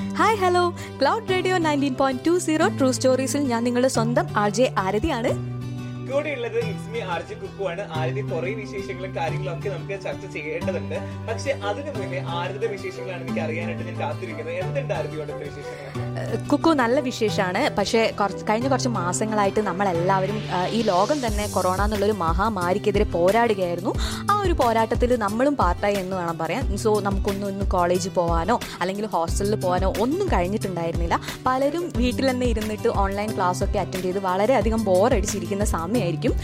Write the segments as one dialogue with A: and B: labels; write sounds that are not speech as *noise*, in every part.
A: Hi hello cloud radio nineteen point two zero true സ്റ്റോറീസിൽ ഞാൻ നിങ്ങളുടെ സ്വന്തം ആർ ജെ ആരതിയാണ്.
B: കൂടെ ഉള്ളത് ഇസ്മി ആർജി കുക്കുവാണ് ആരതി കുറെ വിശേഷങ്ങളും കാര്യങ്ങളും ഒക്കെ നമുക്ക് ചർച്ച ചെയ്യേണ്ടതുണ്ട്. പക്ഷെ അതിനു മുന്നേ ആരതിയുടെ വിശേഷങ്ങളാണ് എനിക്ക് അറിയാനായിട്ട് ഞാൻ കാത്തിരിക്കുന്നത്. എന്തുണ്ട് ആരതിയോടെ വിശേഷങ്ങൾ
A: കുക്കു നല്ല വിശേഷമാണ് പക്ഷേ കുറച്ച് കഴിഞ്ഞ കുറച്ച് മാസങ്ങളായിട്ട് നമ്മളെല്ലാവരും ഈ ലോകം തന്നെ കൊറോണ എന്നുള്ളൊരു മഹാമാരിക്കെതിരെ പോരാടുകയായിരുന്നു. ആ ഒരു പോരാട്ടത്തിൽ നമ്മളും പാർട്ടായി എന്ന് വേണം പറയാൻ. സോ നമുക്കൊന്നും ഒന്നും കോളേജിൽ പോകാനോ അല്ലെങ്കിൽ ഹോസ്റ്റലിൽ പോകാനോ ഒന്നും കഴിഞ്ഞിട്ടുണ്ടായിരുന്നില്ല. പലരും വീട്ടിൽ തന്നെ ഇരുന്നിട്ട് ഓൺലൈൻ ക്ലാസ് ഒക്കെ അറ്റൻഡ് ചെയ്ത് വളരെയധികം ബോറടിച്ചിരിക്കുന്ന സമയമായിരിക്കും.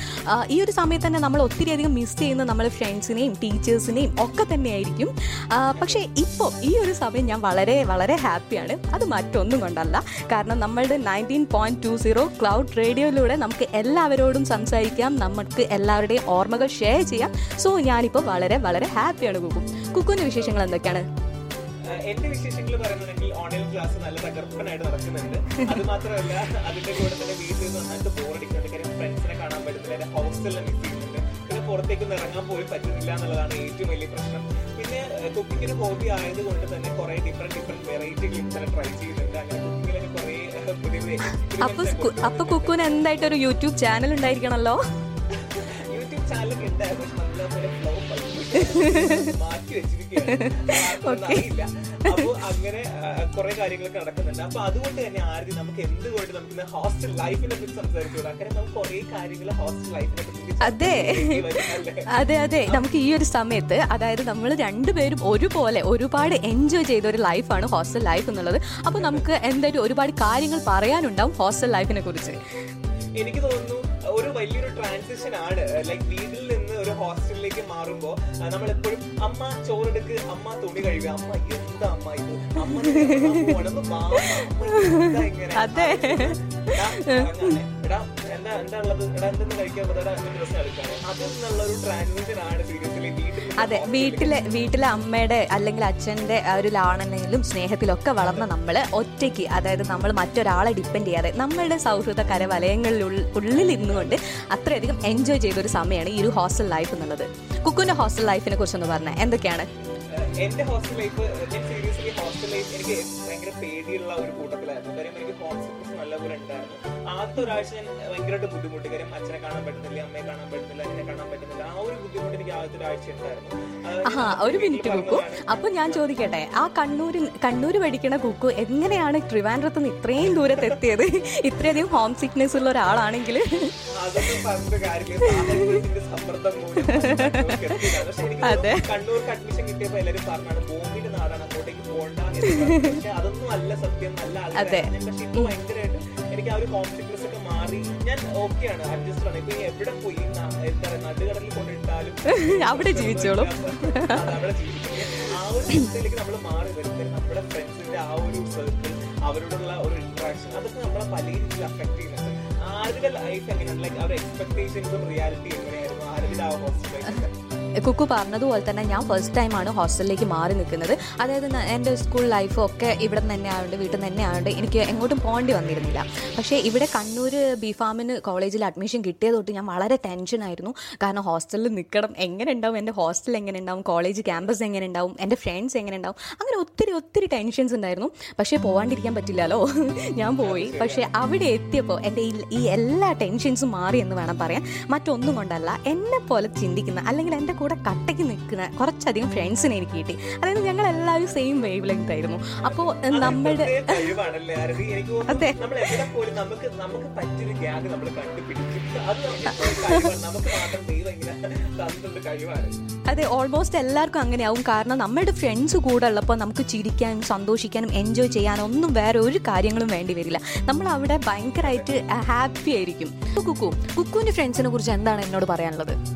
A: ഈ ഒരു സമയത്ത് തന്നെ നമ്മൾ ഒത്തിരി അധികം മിസ് ചെയ്യുന്ന നമ്മൾ ഫ്രണ്ട്സിനെയും ടീച്ചേഴ്സിനെയും ഒക്കെ തന്നെയായിരിക്കും. പക്ഷേ ഇപ്പോൾ ഈ ഒരു സമയം ഞാൻ വളരെ വളരെ ഹാപ്പിയാണ് അത് മറ്റൊന്നും കൊണ്ടല്ല. കാരണം നമ്മളുടെ nineteen point two zero cloud റേഡിയോയിലൂടെ നമുക്ക് എല്ലാവരോടും സംസാരിക്കാം. നമുക്ക് എല്ലാവരുടെയും ഓർമ്മകൾ ഷെയർ ചെയ്യാം. സോ ഞാനിപ്പോൾ വളരെ വളരെ ഹാപ്പിയാണ് കുക്കു. കുക്കുവിന്റെ വിശേഷങ്ങൾ എന്തൊക്കെയാണ്?
B: എന്റെ വിശേഷങ്ങൾ പറയുന്നുണ്ടെങ്കിൽ ഓൺലൈൻ ക്ലാസ് നല്ല തകർപ്പനായിട്ട് നടക്കുന്നുണ്ട്. അത് മാത്രമല്ല അതിന്റെ കൂടെ തന്നെ വീട്ടിൽ നന്നായിട്ട് ബോറടിക്കുന്നുണ്ട് കാര്യം ഫ്രണ്ട്സിനെ കാണാൻ പറ്റുന്നില്ല ഹോസ്റ്റലിൽ മിസ് ചെയ്യുന്നുണ്ട്. പിന്നെ പുറത്തേക്കൊന്നും ഇറങ്ങാൻ പോലും പറ്റുന്നില്ല എന്നുള്ളതാണ് ഏറ്റവും വലിയ പ്രശ്നം. പിന്നെ കുക്കിങ്ങിന് ഹോബി ആയതുകൊണ്ട് തന്നെ കുറെ different different variety clips try ചെയ്യുന്നുണ്ട് അങ്ങനെ കുക്കിങ്ങിലൊക്കെ കുറെ പുതിയ
A: അപ്പൊ അപ്പൊ കുക്കുവിന് എന്തായിട്ടൊരു യൂട്യൂബ് ചാനൽ ഉണ്ടായിരിക്കണല്ലോ?
B: പക്ഷെ നല്ലപോലെ മാറ്റി വെച്ചിരിക്കുകയാണ്. അപ്പൊ അങ്ങനെ കുറെ കാര്യങ്ങളൊക്കെ നടക്കുന്നുണ്ട്. അപ്പൊ അതുകൊണ്ട് തന്നെ ആരതി നമുക്ക് എന്തുകൊണ്ട് നമുക്ക് ഹോസ്റ്റൽ ലൈഫിനെ പറ്റി സംസാരിച്ചുകൂടാ? കാരണം നമുക്ക് കുറെ കാര്യങ്ങൾ ഹോസ്റ്റൽ ലൈഫിനെ പറ്റി
A: അതെ. അതെ അതെ. നമുക്ക് ഈ ഒരു സമയത്ത് അതായത് നമ്മൾ രണ്ടുപേരും ഒരുപോലെ ഒരുപാട് എൻജോയ് ചെയ്ത ഒരു ലൈഫാണ് ഹോസ്റ്റൽ ലൈഫ് എന്നുള്ളത്. അപ്പോൾ നമുക്ക് എന്തായാലും ഒരുപാട് കാര്യങ്ങൾ പറയാനുണ്ടാവും ഹോസ്റ്റൽ ലൈഫിനെ കുറിച്ച്.
B: എനിക്ക് തോന്നുന്നു ട്രാൻസിഷൻ ആണ്. ലൈക് വീട്ടിൽ നിന്ന് ഒരു ഹോസ്റ്റലിലേക്ക് മാറുമ്പോ നമ്മൾ എപ്പോഴും അമ്മ ചോറെടുക്ക് അമ്മ തുണി കഴുകുക അമ്മ എന്താ അമ്മ ഇത്? അമ്മ അമ്മ ഇങ്ങനെ? എന്താ എന്താ ഉള്ളത് എടാ ആണ്
A: അതെ വീട്ടിലെ വീട്ടിലെ അമ്മയുടെ അല്ലെങ്കിൽ അച്ഛന്റെ ആ ഒരു ലാളനയിലും സ്നേഹത്തിലൊക്കെ വളർന്ന നമ്മൾ ഒറ്റയ്ക്ക് അതായത് നമ്മൾ മറ്റൊരാളെ ഡിപ്പെൻഡ് ചെയ്യാതെ നമ്മളുടെ സൗഹൃദ കരവലയങ്ങളിൽ ഉള്ളിൽ ഇന്നുകൊണ്ട് അത്രയധികം എൻജോയ് ചെയ്ത ഒരു സമയമാണ് ഈ ഒരു ഹോസ്റ്റൽ ലൈഫ് എന്നുള്ളത്. കുക്കുവിന്റെ ഹോസ്റ്റൽ ലൈഫിനെ കുറിച്ചൊന്ന് പറഞ്ഞാൽ എന്തൊക്കെയാണ്?
B: എന്റെ ഹോസ്റ്റൽ ലൈഫ് ഞാൻ സീരിയസ്ലി ഹോസ്റ്റൽ ലൈഫ് എനിക്ക് ഭയങ്കര പേടിയുള്ള ഒരു കൂട്ടത്തിലായിരുന്നു ആദ്യത്തെ ഒരാഴ്ച ഞാൻ ഭയങ്കരമായിട്ട് ബുദ്ധിമുട്ടി. കാര്യം അച്ഛനെ കാണാൻ പറ്റുന്നില്ല അമ്മയെ കാണാൻ പറ്റുന്നില്ല എന്നെ കാണാൻ പറ്റുന്നില്ല. ആ ഒരു ബുദ്ധിമുട്ട് എനിക്ക് ആദ്യത്തെ ഒരാഴ്ച ഉണ്ടായിരുന്നു. ആഹ്
A: ഒരു മിനിറ്റ് കുക്കു. അപ്പൊ ഞാൻ ചോദിക്കട്ടെ ആ കണ്ണൂരിൽ കണ്ണൂർ പഠിക്കണ കുക്കു എങ്ങനെയാണ് ട്രിവാൻഡ്രത്ത് നിന്ന് ഇത്രയും ദൂരത്ത് എത്തിയത്? ഇത്രയധികം ഹോം സിക്നെസ് ഉള്ള ഒരാളാണെങ്കിൽ. അതെ.
B: കണ്ണൂർ കണ്ണൂർക്ക് അഡ്മിഷൻ കിട്ടിയപ്പോ എല്ലാരും പറഞ്ഞാണ് ബോംബിന്റെ നാടാണ് അങ്ങോട്ടേക്ക് പോകണ്ട അതൊന്നും അല്ല സത്യം നല്ല. പക്ഷെ ഭയങ്കരമായിട്ട് എനിക്ക് ആ ഒരു കോൺഫിഡൻസ് ഒക്കെ മാറി. ഞാൻ ഓക്കെയാണ് അഡ്ജസ്റ്റ് ആണ്. ഇപ്പൊ എവിടെ പോയി? എന്താ പറയുക നടുകടലിൽ കൊണ്ടിട്ടാലും *laughs*
A: അവിടെ ജീവിച്ചോളും.
B: അവിടെ ജീവിക്കും. ആ ഒരു ചിന്തയിലേക്ക് നമ്മൾ മാറി വരുന്നത് നമ്മുടെ ഫ്രണ്ട്സിന്റെ ആ ഒരു സർക്കിൾ അവരോടുള്ള ഒരു ഇന്ററാക്ഷൻ അതൊക്കെ നമ്മളെ പല രീതിയിൽ അഫക്ട് ചെയ്യുന്നുണ്ട്. ആരുടെ ലൈഫ് എങ്ങനെയാണ്? ലൈക്ക് അവരുടെ എക്സ്പെക്ടേഷൻസും റിയാലിറ്റി എങ്ങനെയായിരുന്നു? ആരുടെ ആ
A: കുക്കു പറഞ്ഞതുപോലെ തന്നെ ഞാൻ ഫസ്റ്റ് ടൈമാണ് ഹോസ്റ്റലിലേക്ക് മാറി നിൽക്കുന്നത്. അതായത് എന്റെ സ്കൂൾ ലൈഫും ഒക്കെ ഇവിടെ നിന്ന് തന്നെ ആയതുകൊണ്ട് വീട്ടിൽ നിന്ന് തന്നെ ആയതുകൊണ്ട് എനിക്ക് എങ്ങോട്ടും പോകേണ്ടി വന്നിരുന്നില്ല. പക്ഷേ ഇവിടെ കണ്ണൂർ ബി ഫാമിന് കോളേജിൽ അഡ്മിഷൻ കിട്ടിയത് തൊട്ട് ഞാൻ വളരെ ടെൻഷനായിരുന്നു കാരണം ഹോസ്റ്റലിൽ നിൽക്കണം എങ്ങനെ ഉണ്ടാവും? എന്റെ ഹോസ്റ്റൽ എങ്ങനെ ഉണ്ടാവും? കോളേജ് ക്യാമ്പസ് എങ്ങനെ ഉണ്ടാവും? എന്റെ ഫ്രണ്ട്സ് എങ്ങനെ ഉണ്ടാവും? അങ്ങനെ ഒത്തിരി ഒത്തിരി ടെൻഷൻസ് ഉണ്ടായിരുന്നു. പക്ഷേ പോകാണ്ടിരിക്കാൻ പറ്റില്ലല്ലോ. *laughs* ഞാൻ പോയി. പക്ഷേ അവിടെ എത്തിയപ്പോൾ എന്റെ ഈ- ഈ എല്ലാ ടെൻഷൻസും മാറി എന്ന് വേണം പറയാൻ. മറ്റൊന്നും കൊണ്ടല്ല എന്നെ പോലെ ചിന്തിക്കുന്ന അല്ലെങ്കിൽ എന്റെ കൂടെ കട്ടയ്ക്ക് നിൽക്കുന്ന കുറച്ചധികം ഫ്രണ്ട്സിനെ എനിക്ക് കിട്ടി. അതായത് ഞങ്ങൾ എല്ലാവരും സെയിം വേവ് ലെങ്ത് ആയിരുന്നു അപ്പോൾ നമ്മുടെ അതെ.
B: അത്
A: ഓൾമോസ്റ്റ് എല്ലാവർക്കും അങ്ങനെയാവും. കാരണം നമ്മുടെ ഫ്രണ്ട്സ് കൂടെ ഉള്ളപ്പോൾ നമുക്ക് ചിരിക്കാനും സന്തോഷിക്കാനും എൻജോയ് ചെയ്യാനും ഒന്നും വേറെ ഒരു കാര്യങ്ങളും വേണ്ടി വരില്ല. നമ്മൾ അവിടെ ഭയങ്കരമായിട്ട് ഹാപ്പി ആയിരിക്കും. കുക്കു കുക്കുവിന്റെ ഫ്രണ്ട്സിനെ കുറിച്ച് എന്താണ് എന്നോട് പറയാനുള്ളത്?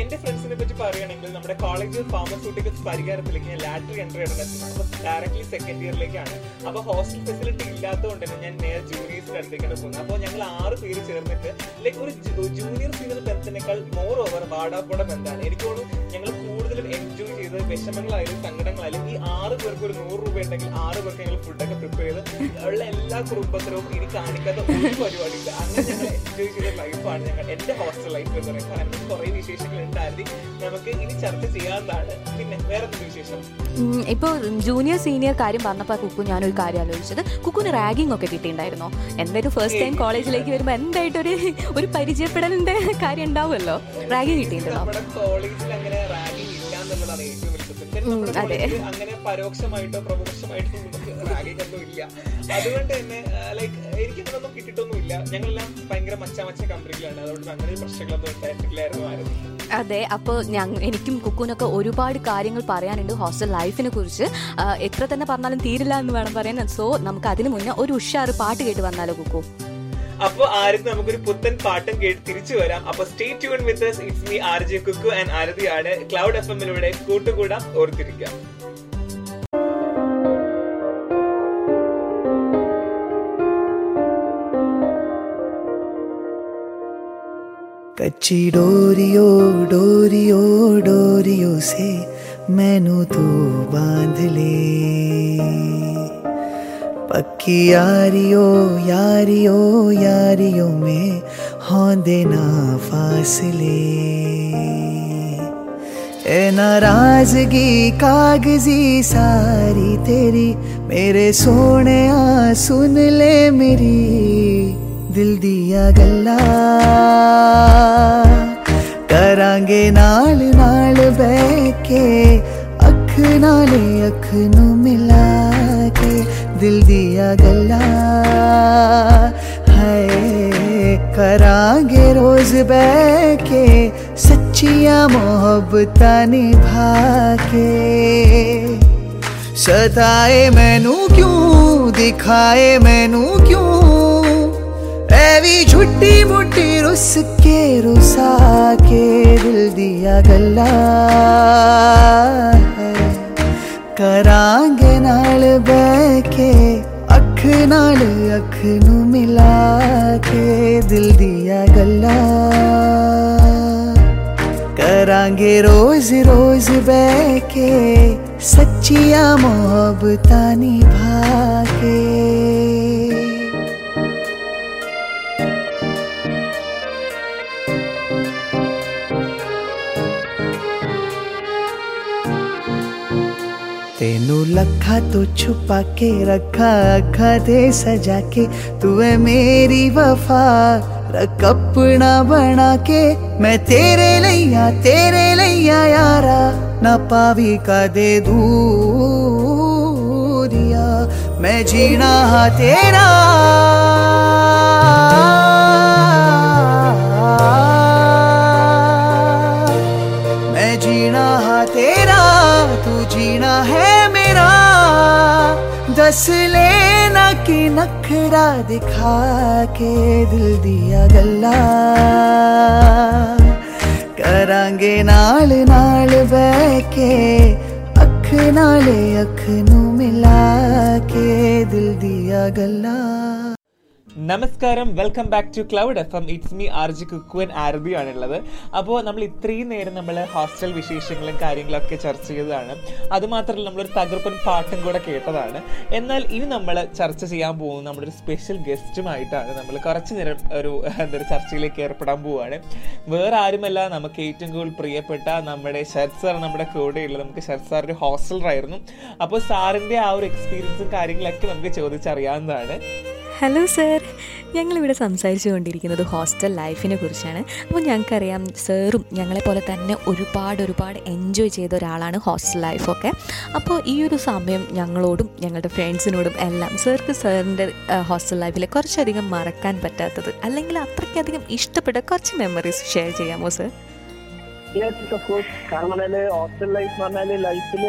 B: എന്റെ ഫ്രണ്ട്സിനെ പറ്റി പറയുകയാണെങ്കിൽ നമ്മുടെ കോളേജ് ഫാർമസ്യൂട്ടിക്കൽസ് പരിഹാരത്തിലേക്ക് ഞാൻ ലാറ്ററി എൻട്രി ചെയ്തിട്ടുണ്ട് അപ്പൊ ഡയറക്ട്ലി സെക്കൻഡ് ഇയറിലേക്കാണ് അപ്പൊ ഹോസ്റ്റൽ ഫെസിലിറ്റി ഇല്ലാത്തതുകൊണ്ട് തന്നെ ഞാൻ നേരെ ജൂനിയേഴ്സിന്റെ അടുത്തേക്കാണ് പോകുന്നത്. അപ്പോൾ ഞങ്ങൾ ആറ് പേര് ചേർന്നിട്ട് ലൈക്ക് ഒരു ജൂനിയർ സീനിയർ ബന്ധത്തിനേക്കാൾ മോർ ഓവർ വാടാപ്പോടെ ബന്ധമാണ് എനിക്ക് ഞങ്ങൾ കൂടുതലും എൻജോയ് ചെയ്ത് വിഷമങ്ങളായാലും സങ്കടങ്ങളായാലും ഈ ആറ് പേർക്ക് ഒരു നൂറ് രൂപ ഉണ്ടെങ്കിൽ ആറ് പേർക്ക് ഞങ്ങൾ ഫുഡൊക്കെ പ്രിപ്പയർ ചെയ്ത് ഉള്ള എല്ലാ കുടുംബത്തിലും ഇനി കാണിക്കാത്ത ഒരു പരിപാടിയില്ല. അങ്ങനെ ഞങ്ങൾ എൻജോയ് ചെയ്ത ലൈഫാണ് ഞങ്ങൾ എന്റെ ഹോസ്റ്റൽ ലൈഫ് എന്ന് പറയുന്നത്. കാരണം കുറെ വിശേഷങ്ങൾ ഉണ്ടായിരുന്നു. നമുക്ക് ഇനി ചർച്ച ചെയ്യാവുന്നതാണ്. പിന്നെ വേറെ വിശേഷം?
A: ഇപ്പോൾ ജൂനിയർ സീനിയർ കാര്യം പറഞ്ഞപ്പോൾ കുക്കു ഞാനൊരു കാര്യം ആലോചിച്ചത്. കുക്കുന് റാഗിംഗ് ഒക്കെ കിട്ടിയിട്ടുണ്ടായിരുന്നോ? എന്തായാലും ഫസ്റ്റ് ടൈം കോളേജിലേക്ക് വരുമ്പോൾ എന്തായിട്ടൊരു ഒരു പരിചയപ്പെടലിന്റെ കാര്യം ഉണ്ടാവുമല്ലോ? റാഗിംഗ് കിട്ടിയിട്ടുണ്ടോ
B: നമ്മുടെ കോളേജിൽ അങ്ങനെ ഇല്ല എന്നുള്ളതാണ് ഏറ്റവും വലിയ അങ്ങനെ പരോക്ഷമായിട്ടോ പ്രമോക്ഷമായിട്ടോ നമുക്ക് റാഗിങ് ഇല്ല അതുകൊണ്ട് തന്നെ ലൈക്ക് എനിക്ക് ഇതൊന്നും കിട്ടിയിട്ടൊന്നും ഇല്ല ഞങ്ങളെല്ലാം ഭയങ്കര മച്ച മച്ച കമ്പനികളാണ്. അതുകൊണ്ട് അങ്ങനെ പ്രശ്നങ്ങളൊന്നും ഉണ്ടായിട്ടില്ലായിരുന്നു ആരും.
A: അതെ അപ്പോൾ ഞങ്ങൾ എനിക്കും കുക്കുനൊക്കെ ഒരുപാട് കാര്യങ്ങൾ പറയാനുണ്ട് ഹോസ്റ്റൽ ലൈഫിനെ കുറിച്ച്. എത്ര തന്നെ പറഞ്ഞാലും തീരില്ല എന്ന് വേണം പറയാൻ. സോ നമുക്ക് അതിനു മുന്നേ ഒരു ഉഷാറ് പാട്ട് കേട്ട് വന്നാലോ കുക്കു?
B: അപ്പൊ ആരതി നമുക്കൊരു പുത്തൻ പാട്ടും കേട്ട് തിരിച്ചു വരാം അപ്പൊ stay tune with it's me R J Kukku and ആരതിയാണ് cloud F എമ്മിലൂടെ കൂട്ടുകൂടാം ഓർത്തിരിക്കാം
C: कच्ची डोरियो डोरियो डोरियो से मैनू तू बांध ले पक्की यारियो यारियो यारियो में हों देना फासले। ए नाराज़गी, कागज़ी, सारी तेरी, मेरे सोने आ सुन ले मेरी, दिल दिया गल्ला। करांगे नाल नाल बह के, अख नाले अख नु मिला। दिल दिया गल्ला। है करांगे रोज बह के सच्चिया मोहब्बत निभा के सताए मैनू क्यों, दिखाए मैनू क्यों? ऐवी छुट्टी मुट्टी रुस के रुसा के दिल दिया गल्ला। है करांगे नाल बह के अख नाल अख नु मिला के दिल दिया गल्ला करांगे रोज रोज बह के सच्चिया मोहब्बत निभा के तेनू लखा तो छुपा के रखा अखा दे सजा के तू है मेरी वफा रख अपना बना के मैं तेरे लैया तेरे लैया यारा ना पावी का दे दूरिया मैं जीना हा तेरा दस लेना कि नखरा दिखा के दिल दिया गल्ला। करांगे नाल नाल बह के, अख नाले अख नु मिला के दिल दिया गल्ला।
B: നമസ്കാരം welcome back to cloud F M it's me R J Aarathi ആണുള്ളത്. അപ്പോൾ നമ്മൾ ഇത്രയും നേരം നമ്മൾ ഹോസ്റ്റൽ വിശേഷങ്ങളും കാര്യങ്ങളൊക്കെ ചർച്ച ചെയ്തതാണ്. അതുമാത്രമല്ല നമ്മളൊരു തകർപ്പൻ പാട്ടും കൂടെ കേട്ടതാണ്. എന്നാൽ ഇനി നമ്മൾ ചർച്ച ചെയ്യാൻ പോകുന്നത് നമ്മുടെ ഒരു സ്പെഷ്യൽ ഗസ്റ്റുമായിട്ടാണ് നമ്മൾ കുറച്ച് നേരം ഒരു എന്താ പറയുക ചർച്ചയിലേക്ക് ഏർപ്പെടാൻ പോവുകയാണ് വേറെ ആരുമല്ല നമുക്ക് ഏറ്റവും കൂടുതൽ പ്രിയപ്പെട്ട നമ്മുടെ ശരത് സാർ നമ്മുടെ കൂടെയുള്ള നമുക്ക് ശരത് ഒരു ഹോസ്റ്റലറായിരുന്നു അപ്പോൾ സാറിന്റെ ആ ഒരു എക്സ്പീരിയൻസും കാര്യങ്ങളൊക്കെ നമുക്ക് ചോദിച്ചറിയാവുന്നതാണ്.
A: ഹലോ സർ ഞങ്ങളിവിടെ സംസാരിച്ചു കൊണ്ടിരിക്കുന്നത് ഹോസ്റ്റൽ ലൈഫിനെ കുറിച്ചാണ്. അപ്പോൾ ഞങ്ങൾക്കറിയാം സാറും ഞങ്ങളെപ്പോലെ തന്നെ ഒരുപാട് ഒരുപാട് എൻജോയ് ചെയ്ത ഒരാളാണ് ഹോസ്റ്റൽ ലൈഫൊക്കെ അപ്പോൾ ഈ ഒരു സമയം ഞങ്ങളോടും ഞങ്ങളുടെ ഫ്രണ്ട്സിനോടും എല്ലാം സാർക്ക് സാറിന്റെ ഹോസ്റ്റൽ ലൈഫിൽ കുറച്ചധികം മറക്കാൻ പറ്റാത്തത് അല്ലെങ്കിൽ അത്രയ്ക്കധികം ഇഷ്ടപ്പെട്ട കുറച്ച് മെമ്മറീസ് ഷെയർ ചെയ്യാമോ സർ
D: യെസ് ഓഫ് കോഴ്സ് കാരണം ഹോസ്റ്റൽ ലൈഫ് എന്ന് പറഞ്ഞാൽ ലൈഫിൽ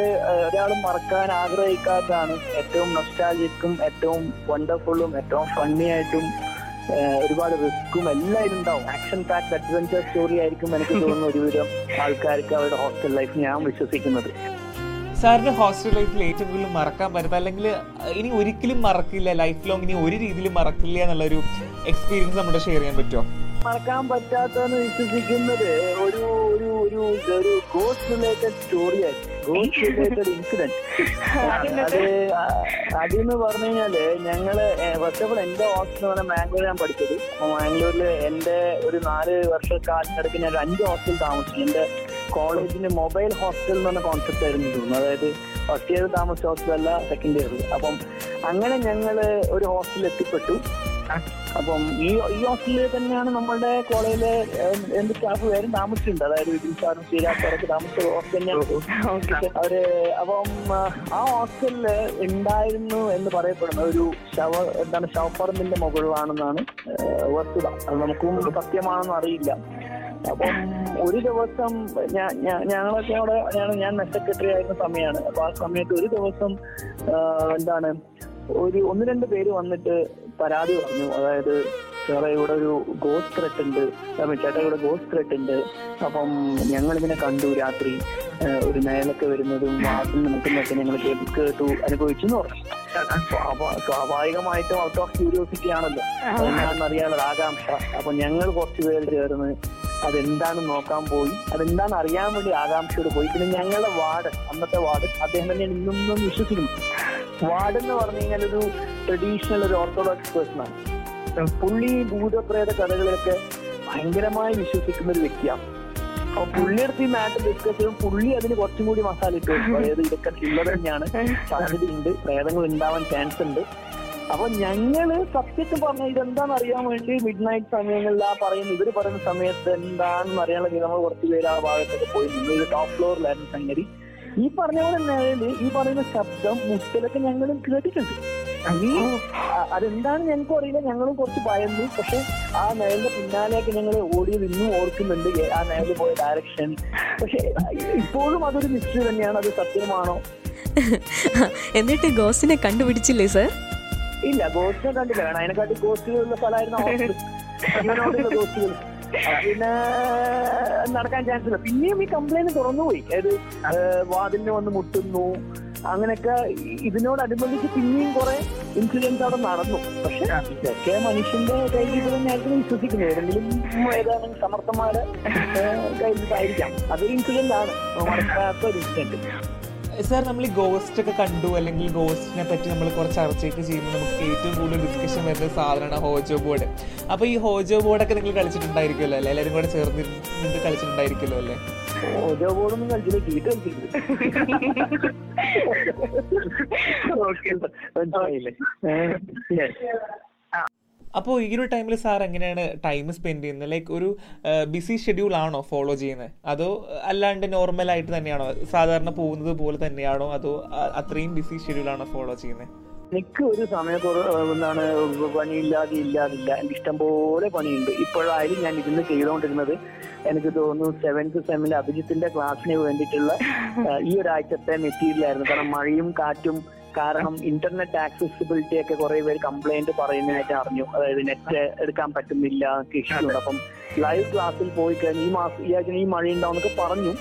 D: ഒരാൾ മറക്കാൻ ആഗ്രഹിക്കാത്തതാണ് ഏറ്റവും നൊസ്റ്റാലജിക്കും ഏറ്റവും വണ്ടർഫുള്ളും ഏറ്റവും ഫണ്ണി ആയിട്ടും ഒരുപാട് റിസ്ക്കും എല്ലാം ഇതുണ്ടാവും ആക്ഷൻ പാക്ട് അഡ്വഞ്ചർ സ്റ്റോറി ആയിരിക്കും എനിക്ക് തോന്നുന്നു ഒരുവിധം ആൾക്കാർക്ക് അവരുടെ ഹോസ്റ്റൽ ലൈഫ് ഞാൻ വിശ്വസിക്കുന്നത്.
B: സാറിന്റെ ഹോസ്റ്റൽ ലൈഫിൽ ഏറ്റവും കൂടുതൽ മറക്കാൻ പറ്റുന്നത് അല്ലെങ്കിൽ ഇനി ഒരിക്കലും മറക്കില്ല ലൈഫ് ലോങ് ഇനി ഒരു രീതിയിലും മറക്കില്ല എന്നുള്ള ഒരു എക്സ്പീരിയൻസ് നമ്മുടെ ഷെയർ ചെയ്യാൻ പറ്റുമോ
D: മറക്കാൻ പറ്റാത്തെന്ന് വിശ്വസിക്കുന്നത് ഒരു ഒരു ഒരു ഒരു ഗോസ്റ്റ് റിലേറ്റഡ് സ്റ്റോറിയായിരുന്നു ഗോസ്റ്റ് റിലേറ്റഡ് ഇൻസിഡന്റ് അത് അതെന്ന് പറഞ്ഞു കഴിഞ്ഞാൽ ഞങ്ങൾ ഫസ്റ്റ് ഓഫ് ഓൾ എന്റെ ഹോസ്റ്റൽ എന്ന് പറഞ്ഞാൽ മാംഗ്ലൂർ ഞാൻ പഠിച്ചത്. അപ്പൊ മാംഗ്ലൂരിൽ എന്റെ ഒരു നാല് വർഷക്കാലത്തിനടുക്ക് ഞാൻ ഒരു അഞ്ച് ഹോസ്റ്റൽ താമസിച്ചു. എന്റെ കോളേജിന് മൊബൈൽ ഹോസ്റ്റൽ എന്ന് പറഞ്ഞ കോൺസെപ്റ്റ് ആയിരുന്നു തോന്നുന്നു. അതായത് ഫസ്റ്റ് ഇയർ താമസിച്ച ഹോസ്റ്റൽ അല്ല സെക്കൻഡ് ഇയറിൽ അപ്പം അങ്ങനെ ഞങ്ങൾ ഒരു ഹോസ്റ്റലിൽ എത്തിപ്പെട്ടു. അപ്പം ഈ ഈ ഹോസ്റ്റലിൽ തന്നെയാണ് നമ്മളുടെ കോളേജിലെ എന്ത് സ്റ്റാഫ് പേരും താമസിച്ചിട്ടുണ്ട്. അതായത് വിപിൻ സാറും ശ്രീരാജ് സാറൊക്കെ താമസിച്ച ഹോസ്റ്റൽ തന്നെയാണ് അവർ അപ്പം ആ, ഹോസ്റ്റലിൽ ഉണ്ടായിരുന്നു എന്ന് പറയപ്പെടുന്ന ഒരു ശവ എന്താണ് ശവപ്പറമ്പിന്റെ മുകളിലാണെന്നാണ് വസ്തുത. അത് നമുക്കും സത്യമാണെന്ന് അറിയില്ല. അപ്പം ഒരു ദിവസം ഞങ്ങളൊക്കെ അവിടെ ഞാൻ മെസ് സെക്രട്ടറി ആയിരുന്ന സമയമാണ് അപ്പൊ ആ സമയത്ത് ഒരു ദിവസം എന്താണ് ഒരു ഒന്ന് രണ്ട് പേര് വന്നിട്ട് പരാതി പറഞ്ഞു. അതായത് സാറേ ഇവിടെ ഒരു ഗോസ് ത്രെട്ട് ഉണ്ട്. ചേട്ടാ ഇവിടെ ഗോസ് ത്രെട്ട് ഉണ്ട്. അപ്പം ഞങ്ങൾ ഇതിനെ കണ്ടു രാത്രി. ഒരു നയലൊക്കെ വരുന്നതും വാട്ടിൽ നിൽക്കുന്നതൊക്കെ ഞങ്ങൾ കേട്ടു അനുഭവിച്ചു എന്ന് പറഞ്ഞു. സ്വാഭാ- സ്വാഭാവികമായിട്ടും ഔട്ട് ഓഫ് ക്യൂരിയോസിറ്റി ആണല്ലോ. എന്താണെന്നറിയാനുള്ള ആകാംക്ഷ. അപ്പൊ ഞങ്ങൾ കുറച്ച് പേര് ചേർന്ന് അതെന്താണെന്ന് നോക്കാൻ പോയി. അതെന്താണെന്ന് അറിയാൻ വേണ്ടി ആകാംക്ഷയോട് പോയി. പിന്നെ ഞങ്ങളുടെ വാർഡ് അന്നത്തെ വാർഡ് അദ്ദേഹം തന്നെ ഇന്നും വിശ്വസിക്കുന്നു വാർഡൻ എന്ന് പറഞ്ഞു കഴിഞ്ഞാൽ ഒരു ട്രഡീഷണൽ ഒരു ഓർത്തഡോക്സ് പേഴ്സൺ ആണ്. പുള്ളി ഭൂതപ്രേത കഥകളിലൊക്കെ ഭയങ്കരമായി വിശ്വസിക്കുന്ന ഒരു വ്യക്തിയാണ്. അപ്പൊ പുള്ളിയെടുത്ത് ഈ മാറ്റർ ഡിസ്കസ് ചെയ്യും പുള്ളി അതിന് കുറച്ചും കൂടി മസാല ഇട്ട് അതായത് ഇതൊക്കെ ഉള്ളത് തന്നെയാണ്. സാധ്യതയുണ്ട്. പ്രേതങ്ങൾ ഉണ്ടാവാൻ ചാൻസ് ഉണ്ട്. അപ്പൊ ഞങ്ങൾ സത്യത്തിൽ പറഞ്ഞ ഇതെന്താണെന്ന് അറിയാൻ വേണ്ടി മിഡ് നൈറ്റ് സമയങ്ങളിൽ ആ പറയുന്ന ഇവർ പറയുന്ന സമയത്ത് എന്താണെന്ന് അറിയാനുള്ള നമ്മൾ കുറച്ച് പേര് ആ ഭാഗത്തൊക്കെ പോയി. നിന്ന് ടോപ്പ് ഫ്ലോറിലായിരുന്നു സംഗതി. ഈ പറഞ്ഞ പോലെ നിലയിൽ ഈ പറയുന്ന ശബ്ദം മുസ്റ്റിലൊക്കെ ഞങ്ങളും കേട്ടിട്ടുണ്ട്. ഈ അ- അതെന്താണെന്ന് ഞങ്ങൾക്കും അറിയില്ല. ഞങ്ങളും കുറച്ച് ഭയന്നു. പക്ഷെ ആ നയലിന്റെ പിന്നാലെയൊക്കെ ഞങ്ങൾ ഓടിയത് ഇന്നും ഓർക്കുന്നുണ്ട്. ആ നയലിൽ പോയ ഡയറക്ഷൻ പക്ഷെ ഇപ്പോഴും അതൊരു മിസ്റ്ററി തന്നെയാണ്. അത് സത്യമാണോ?
A: എന്നിട്ട് ഗോസിനെ കണ്ടുപിടിച്ചില്ലേ സർ?
D: ഇല്ല ഗോസിനെ കണ്ടില്ല. വേണം അതിനെക്കാട്ടി ഗോസ്റ്റുകളുള്ള സ്ഥലമായിരുന്നു ഗോസ്റ്റുകൾ പിന്നെ നടക്കാൻ ചാൻസ് ഇല്ല. പിന്നെയും ഈ കംപ്ലൈന്റ് തുറന്നുപോയി. അതായത് വാതിലിനെ വന്ന് മുട്ടുന്നു. അങ്ങനെയൊക്കെ ഇതിനോടനുബന്ധിച്ച് പിന്നെയും കുറെ ഇൻസിഡൻസ് അവിടെ നടന്നു. പക്ഷെ ഇതൊക്കെ മനുഷ്യന്റെ കയ്യിൽ തന്നെയായിരിക്കും വിശ്വസിക്കുന്നത് ഏതെങ്കിലും ഏതാനും സമർത്ഥന്മാരെ കയ്യിൽ കയ്യിലായിരിക്കാം അതൊരു ഇൻസിഡന്റ് ആണ്. മറക്കാത്ത ഒരു ഇൻസിഡന്റ്
B: സാർ നമ്മൾ ഈ ഗോസ്റ്റ് ഒക്കെ കണ്ടു? അല്ലെങ്കിൽ ഗോസ്റ്റിനെ പറ്റി നമ്മൾ കുറച്ച് ചർച്ചയൊക്കെ ചെയ്യുമ്പോൾ നമുക്ക് ഏറ്റവും കൂടുതൽ ഡിസ്കഷൻ വരുന്ന സാധനമാണ് ഹോജോ ബോർഡ്. അപ്പോൾ ഈ ഹോജോ ബോർഡൊക്കെ നിങ്ങൾ കളിച്ചിട്ടുണ്ടായിരിക്കുമല്ലോ അല്ലേ? എല്ലാവരും കൂടെ ചേർന്ന് നിന്ന് കളിച്ചിട്ടുണ്ടായിരിക്കുമല്ലോ അല്ലേ?
D: ഓരോ ബോർഡൊന്നും കളിച്ചില്ല ഓക്കെ മനസ്സിലായില്ലേ. *laughs* *laughs*
B: അപ്പോൾ ഈ ഒരു ടൈമിൽ സാർ എങ്ങനെയാണ് ടൈം സ്പെൻഡ് ചെയ്യുന്നത്? ലൈക്ക് ഒരു ബിസി ഷെഡ്യൂൾ ആണോ ഫോളോ ചെയ്യുന്നത്? അതോ അല്ലാണ്ട് നോർമൽ ആയിട്ട് തന്നെയാണോ? സാധാരണ പോകുന്നത് പോലെ തന്നെയാണോ? അതോ അത്രയും ബിസി ഷെഡ്യൂൾ ആണോ ഫോളോ ചെയ്യുന്നത്?
D: എനിക്ക് ഒരു സമയക്കുറ എന്താണ് പണിയില്ലാതെ ഇല്ലാതില്ല. എനിക്ക് ഇഷ്ടം പോലെ പണിയുണ്ട്. ഇപ്പോഴായാലും ഞാൻ ഇരുന്ന് ചെയ്തുകൊണ്ടിരുന്നത് എനിക്ക് തോന്നുന്നു സെവൻത് സെമ്മിലെ അഭിജിത്തിന്റെ ക്ലാസ്സിന് വേണ്ടിയിട്ടുള്ള ഈ ഒരാഴ്ചത്തെ മെറ്റീരിയൽ ആയിരുന്നു. കാരണം മഴയും കാറ്റും കാരണം ഇന്റർനെറ്റ് ആക്സസിബിലിറ്റി ഒക്കെ കുറെ പേര് കംപ്ലൈന്റ് പറയുന്നതായിട്ട് അറിഞ്ഞു. അതായത് നെറ്റ് എടുക്കാൻ പറ്റുന്നില്ല ഇഷ്യൂ അപ്പം ലൈവ് ക്ലാസ്സിൽ പോയി കഴിഞ്ഞാൽ ഈ മാസം ഈ ആഴ്ച ഈ മഴ ഉണ്ടാവുന്നൊക്കെ പറഞ്ഞു.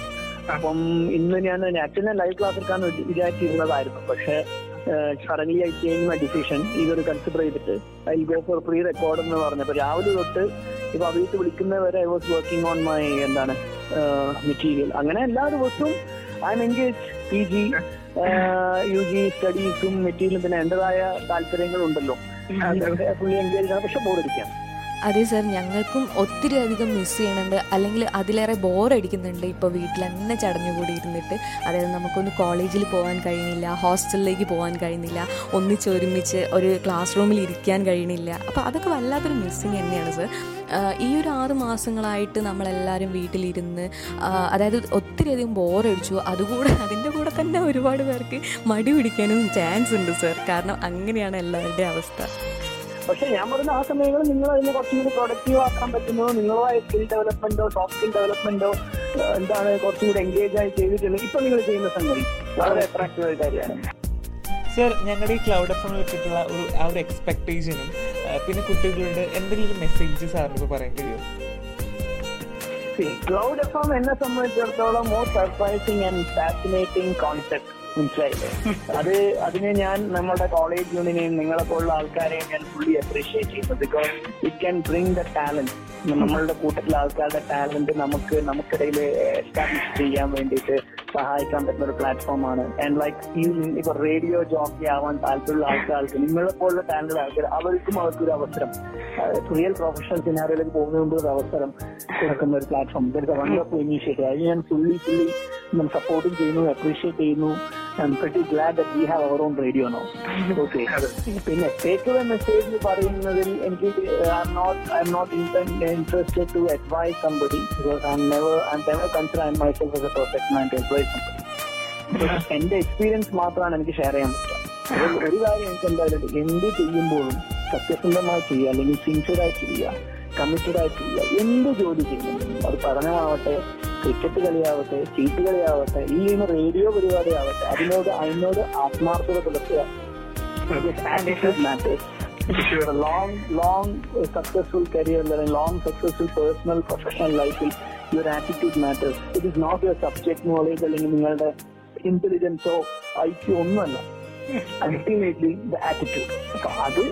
D: അപ്പം ഇന്ന് ഞാൻ ആക്ച്വലി ഞാൻ ലൈവ് ക്ലാസ് എടുക്കാൻ വിചാരിച്ചിരുന്നതായിരുന്നു പക്ഷെ സഡൻലി ഐ ചേഞ്ച് ഡിസിഷൻ ഇതൊരു കൺസിഡർ ചെയ്തിട്ട് I go for pre record എന്ന് പറഞ്ഞു. അപ്പൊ രാവിലെ തൊട്ട് ഇപ്പൊ വിളിക്കുന്ന വിളിക്കുന്നവരെ I was working on my എന്താണ് മെറ്റീരിയൽ അങ്ങനെ എല്ലാ ദിവസവും I'm engage P G U G സ്റ്റഡീസും മെറ്റീരിയലും പിന്നെ എന്റേതായ താല്പര്യങ്ങളുണ്ടല്ലോ. ഫുള്ളി എൻഗേജ് ആണ് പക്ഷെ ബോർഡിരിക്കാം
A: അതെ സാർ ഞങ്ങൾക്കും ഒത്തിരി അധികം മിസ് ചെയ്യണുണ്ട് അല്ലെങ്കിൽ അതിലേറെ ബോറടിക്കുന്നുണ്ട് ഇപ്പോൾ വീട്ടിൽ തന്നെ ചടഞ്ഞുകൂടി ഇരുന്നിട്ട് അതായത് നമുക്കൊന്ന് കോളേജിൽ പോകാൻ കഴിയുന്നില്ല ഹോസ്റ്റലിലേക്ക് പോകാൻ കഴിയുന്നില്ല ഒന്നിച്ചൊരുമിച്ച് ഒരു ക്ലാസ് റൂമിൽ ഇരിക്കാൻ കഴിയുന്നില്ല. അപ്പോൾ അതൊക്കെ വല്ലാത്തൊരു മിസ്സിങ് തന്നെയാണ് സർ. ഈ ഒരു ആറ് മാസങ്ങളായിട്ട് നമ്മളെല്ലാവരും വീട്ടിലിരുന്ന് അതായത് ഒത്തിരി അധികം ബോറടിച്ചു അതുകൂടെ അതിന്റെ കൂടെ തന്നെ ഒരുപാട് പേർക്ക് മടി പിടിക്കാനും ചാൻസ് ഉണ്ട് സർ. കാരണം അങ്ങനെയാണ് എല്ലാവരുടെയും അവസ്ഥ.
D: പക്ഷെ ഞാൻ പറയുന്ന ആ സമയങ്ങളിൽ നിങ്ങൾ അതിനെ കുറച്ചും കൂടി പ്രൊഡക്റ്റീവ് ആക്കാൻ പറ്റുന്നത് നിങ്ങളുമായ സ്കിൽ ഡെവലപ്മെന്റോ സോഫ്റ്റ് സ്കിൽ ഡെവലപ്മെന്റോ എന്താണ് കുറച്ചും കൂടി എൻഗേജ് ആയി ചെയ്തിട്ടുള്ളത് ഇപ്പൊ നിങ്ങൾ ചെയ്യുന്ന സംഗതി വളരെ അട്രാക്റ്റീവ് ആയ കാര്യമാണ്.
B: സർ ഞങ്ങളുടെ ഈ ക്ലൗഡ് എഫ് വെച്ചിട്ടുള്ള ഒരു ആ ഒരു എക്സ്പെക്ടേഷനും പിന്നെ കുട്ടികളുടെ എന്തെങ്കിലും മെസ്സേജ് സാറിന് ഇപ്പോൾ പറയാൻ കഴിയുമോ?
D: ക്ലൗഡ് എഫ് എം എന്നെ സംബന്ധിച്ചിടത്തോളം more surprising and fascinating concept മനസ്സിലായില്ലേ? അത് അതിനെ ഞാൻ നമ്മുടെ കോളേജ് യൂണിയനെയും നിങ്ങളെ പോലുള്ള ആൾക്കാരെയും ഞാൻ ഫുള്ളി അപ്രീഷിയേറ്റ് ചെയ്യുന്നു. Because it can bring the talent നമ്മളുടെ കൂട്ടത്തിലെ ആൾക്കാരുടെ ടാലന്റ് നമുക്ക് നമുക്കിടയിൽ എസ്റ്റാബ്ലിഷ് ചെയ്യാൻ വേണ്ടിയിട്ട് സഹായിക്കാൻ പറ്റുന്ന ഒരു പ്ലാറ്റ്ഫോമാണ് ആൻഡ് ലൈക്ക് ഈ ഇപ്പൊ റേഡിയോ ജോക്കി ആവാൻ താല്പര്യമുള്ള ആൾക്കാർക്ക് നിങ്ങളെ പോലുള്ള ടാലന്റ് ആൾക്കാർ അവർക്കും അവർക്കൊരു അവസരം. റിയൽ പ്രൊഫഷണൽ സിനാറിയിലേക്ക് പോകുന്നതിന് മുമ്പ് ഒരു അവസരം കൊടുക്കുന്ന ഒരു പ്ലാറ്റ്ഫോം ഇതൊരു വണ്ടർഫുൾ ഇനീഷ്യേറ്റീവ് അത് ഞാൻ ഫുള്ളി ഫുള്ളി സപ്പോർട്ടും ചെയ്യുന്നു അപ്രീഷിയേറ്റ് ചെയ്യുന്നു. Very glad that we have our on radio no okay പിന്നെ ടേക്ക് എ മെസ്സേജ് പറയുന്നതിൽ എനിക്ക് I'm not I'm not interested to advise somebody because I never I never consider I myself as a perfect man to advise somebody എന്റെ experience മാത്രമാണ് എനിക്ക് share ചെയ്യാൻ പറ്റുക. ഒരു കാര്യം എനിക്ക് എന്തായാലും എന്ത് ചെയ്യുമ്പോഴും സത്യസന്ധമായി ചെയ്യുക അല്ലെങ്കിൽ സിൻസിയർ ആയി ചെയ്യുക കമ്മിറ്റഡ് ആയി ചെയ്യുക എന്ത് ജോലി ചെയ്യുന്നുണ്ടെങ്കിലും അത് പഠനമാവട്ടെ ക്രിക്കറ്റ് കളിയാവട്ടെ ചീട്ട് കളിയാവട്ടെ ഈ റേഡിയോ പരിപാടി ആവട്ടെ അതിനോട് അതിനോട് ആത്മാർത്ഥത പുലർത്തുക. ലോങ് ലോങ് സക്സസ്ഫുൾ കരിയറിൽ അല്ലെങ്കിൽ ലോങ് സക്സസ്ഫുൾ പേഴ്സണൽ പ്രൊഫഷണൽ ലൈഫിൽ your attitude matters it is not your subject knowledge അല്ലെങ്കിൽ നിങ്ങളുടെ ഇന്റലിജൻസോ ഐക്യോ ഒന്നുമല്ല. അൾട്ടിമേറ്റ്ലി ദ ആറ്റിറ്റ്യൂഡ് അപ്പൊ അത്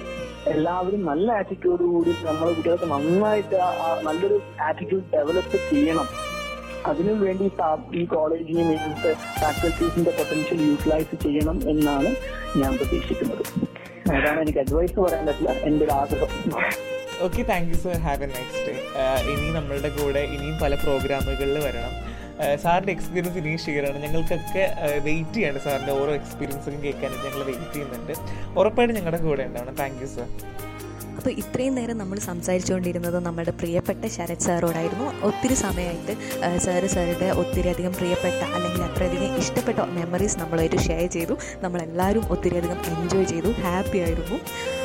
D: എല്ലാവരും നല്ല ആറ്റിറ്റ്യൂഡ് കൂടി നമ്മളെ കുട്ടികൾക്ക് നന്നായിട്ട് നല്ലൊരു ആറ്റിറ്റ്യൂഡ് ഡെവലപ്പ് ചെയ്യണം. അതിനു വേണ്ടി ഈ കോളേജിനെ ഇവിടുത്തെ ഫാക്കൽറ്റീസിന്റെ പൊട്ടൻഷ്യൽ യൂട്ടിലൈസ് ചെയ്യണം എന്നാണ് ഞാൻ പ്രതീക്ഷിക്കുന്നത്. അതാണ് എനിക്ക് അഡ്വൈസ് പറയാൻ പറ്റില്ല എന്റെ ഒരു ആഗ്രഹം.
B: Okay thank you sir have a next day ഇനി നമ്മളുടെ കൂടെ ഇനിയും പല പ്രോഗ്രാമുകളിൽ വരണം. സാറിന്റെ എക്സ്പീരിയൻസ് ഇനിയും ഷെയർ ആണ് ഞങ്ങൾക്കൊക്കെ വെയിറ്റ് ചെയ്യാണ് സാറിന്റെ ഓരോ എക്സ്പീരിയൻസും കേൾക്കാനായിട്ട് ഞങ്ങൾ വെയിറ്റ് ചെയ്യുന്നുണ്ട്. ഉറപ്പായിട്ടും ഞങ്ങളുടെ കൂടെ ഉണ്ടാവണം. താങ്ക് യു സർ
E: അപ്പോൾ ഇത്രയും നേരം നമ്മൾ സംസാരിച്ചുകൊണ്ടിരുന്നത് നമ്മുടെ പ്രിയപ്പെട്ട ശരത് സാറോടായിരുന്നു. ഒത്തിരി സമയമായിട്ട് സാറ് സാറുടെ ഒത്തിരി അധികം പ്രിയപ്പെട്ട അല്ലെങ്കിൽ അത്രയധികം ഇഷ്ടപ്പെട്ട മെമ്മറീസ് നമ്മളായിട്ട് ഷെയർ ചെയ്തു. നമ്മളെല്ലാവരും ഒത്തിരി അധികം എൻജോയ് ചെയ്തു. ഹാപ്പി ആയിരുന്നു.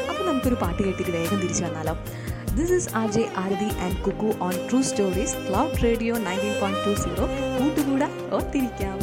E: അപ്പോൾ നമുക്കൊരു പാട്ട് കേട്ടിട്ട് വേഗം തിരിച്ചു വന്നാലോ. This is R J Aarathi and Kukku on true stories cloud radio nineteen point two zero കൂട്ടുകൂടാ ഓർത്തിരിക്കാം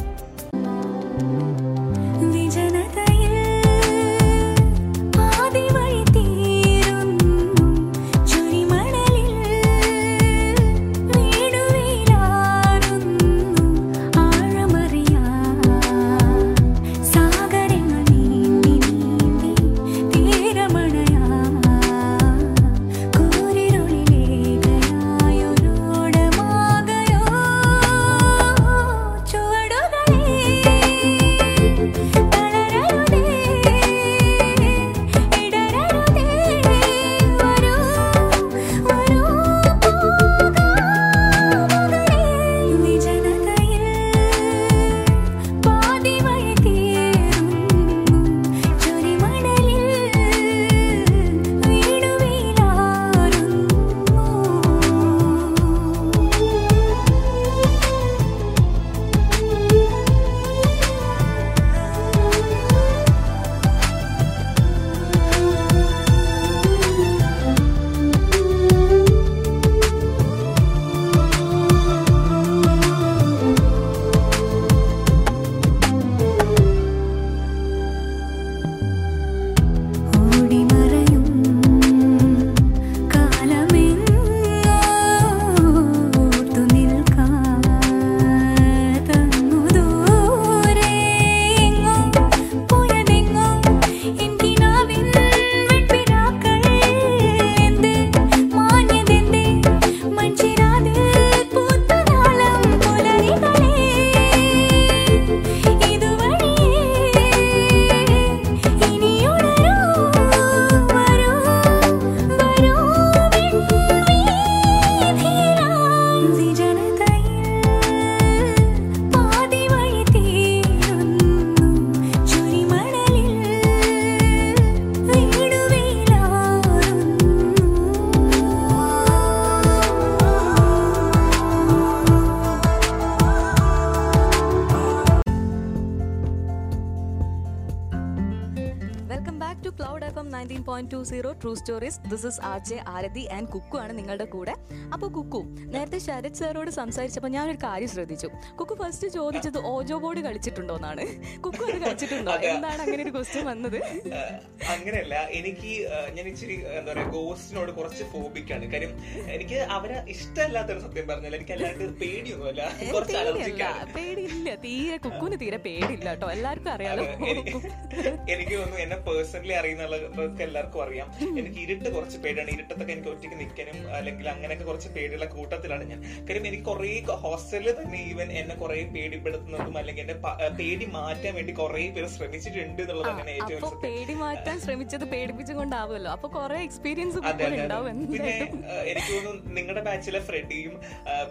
A: stories. This is R J Aarathi and Kukku ആണ് നിങ്ങളുടെ കൂടെ. അപ്പോൾ കുക്കു ശരത് സാറോട് സംസാരിച്ചപ്പോൾ ഞാനൊരു കാര്യം ശ്രദ്ധിച്ചു. കുക്കു ഫസ്റ്റ് ചോദിച്ചത് ഓജോ ബോർഡ് കളിച്ചിട്ടുണ്ടോ എന്നാണ്. കുക്കു അത് കളിച്ചിട്ടുണ്ടോ? എന്താണ് അങ്ങനെ ഒരു ക്വസ്റ്റ്യൻ വന്നത്?
B: അങ്ങനെയല്ല. എനിക്ക് ഞാൻ ഇച്ചിരി എന്താ പറയാ ഗോസ്റ്റിനോട് കുറച്ച് ഫോബിക്കാണ് കാര്യം എനിക്ക് അവരെ ഇഷ്ടമല്ലാത്തൊരു സത്യം പറഞ്ഞാൽ എനിക്ക് അല്ലാണ്ട് പേടിയൊന്നുമല്ല. കുറച്ച്
A: പേടിയല്ല.
B: അലർജിക്കാണ്
A: പേടിയില്ല. തീരെ കുക്കുന് തീരെ പേടിയില്ല കേട്ടോ. എല്ലാവർക്കും അറിയാലോ.
B: എനിക്ക് എനിക്ക് തോന്നുന്നു എന്നെ പേഴ്സണലി അറിയുന്നവർക്ക് എല്ലാവർക്കും അറിയാം. എനിക്ക് ഇരുട്ട് കുറച്ച് പേടിയാണ്. ഇരുട്ടത്തൊക്കെ എനിക്ക് ഒറ്റയ്ക്ക് നിൽക്കാനും അല്ലെങ്കിൽ അങ്ങനെയൊക്കെ കുറച്ച് പേടിയുള്ള കൂട്ടത്തിലാണ് ഞാൻ കാര്യം എനിക്ക് കുറെ ഹോസ്റ്റലിൽ തന്നെ ഈവൻ എന്നെ കുറെ പേടിപ്പെടുത്തുന്നതും അല്ലെങ്കിൽ എന്റെ പേടി മാറ്റാൻ വേണ്ടി കുറെ പേര് ശ്രമിച്ചിട്ടുണ്ട് എന്നുള്ളതാണ് എന്നെ ഏറ്റവും
A: പേടി മാറ്റാൻ ശ്രമിച്ചത് പേടിപ്പിച്ചുകൊണ്ടാവുമല്ലോ. അപ്പൊ കുറെ എക്സ്പീരിയൻസ്
B: പിന്നെ എനിക്ക് തോന്നുന്നു നിങ്ങളുടെ ബാച്ചിലെ ഫ്രെഡിയും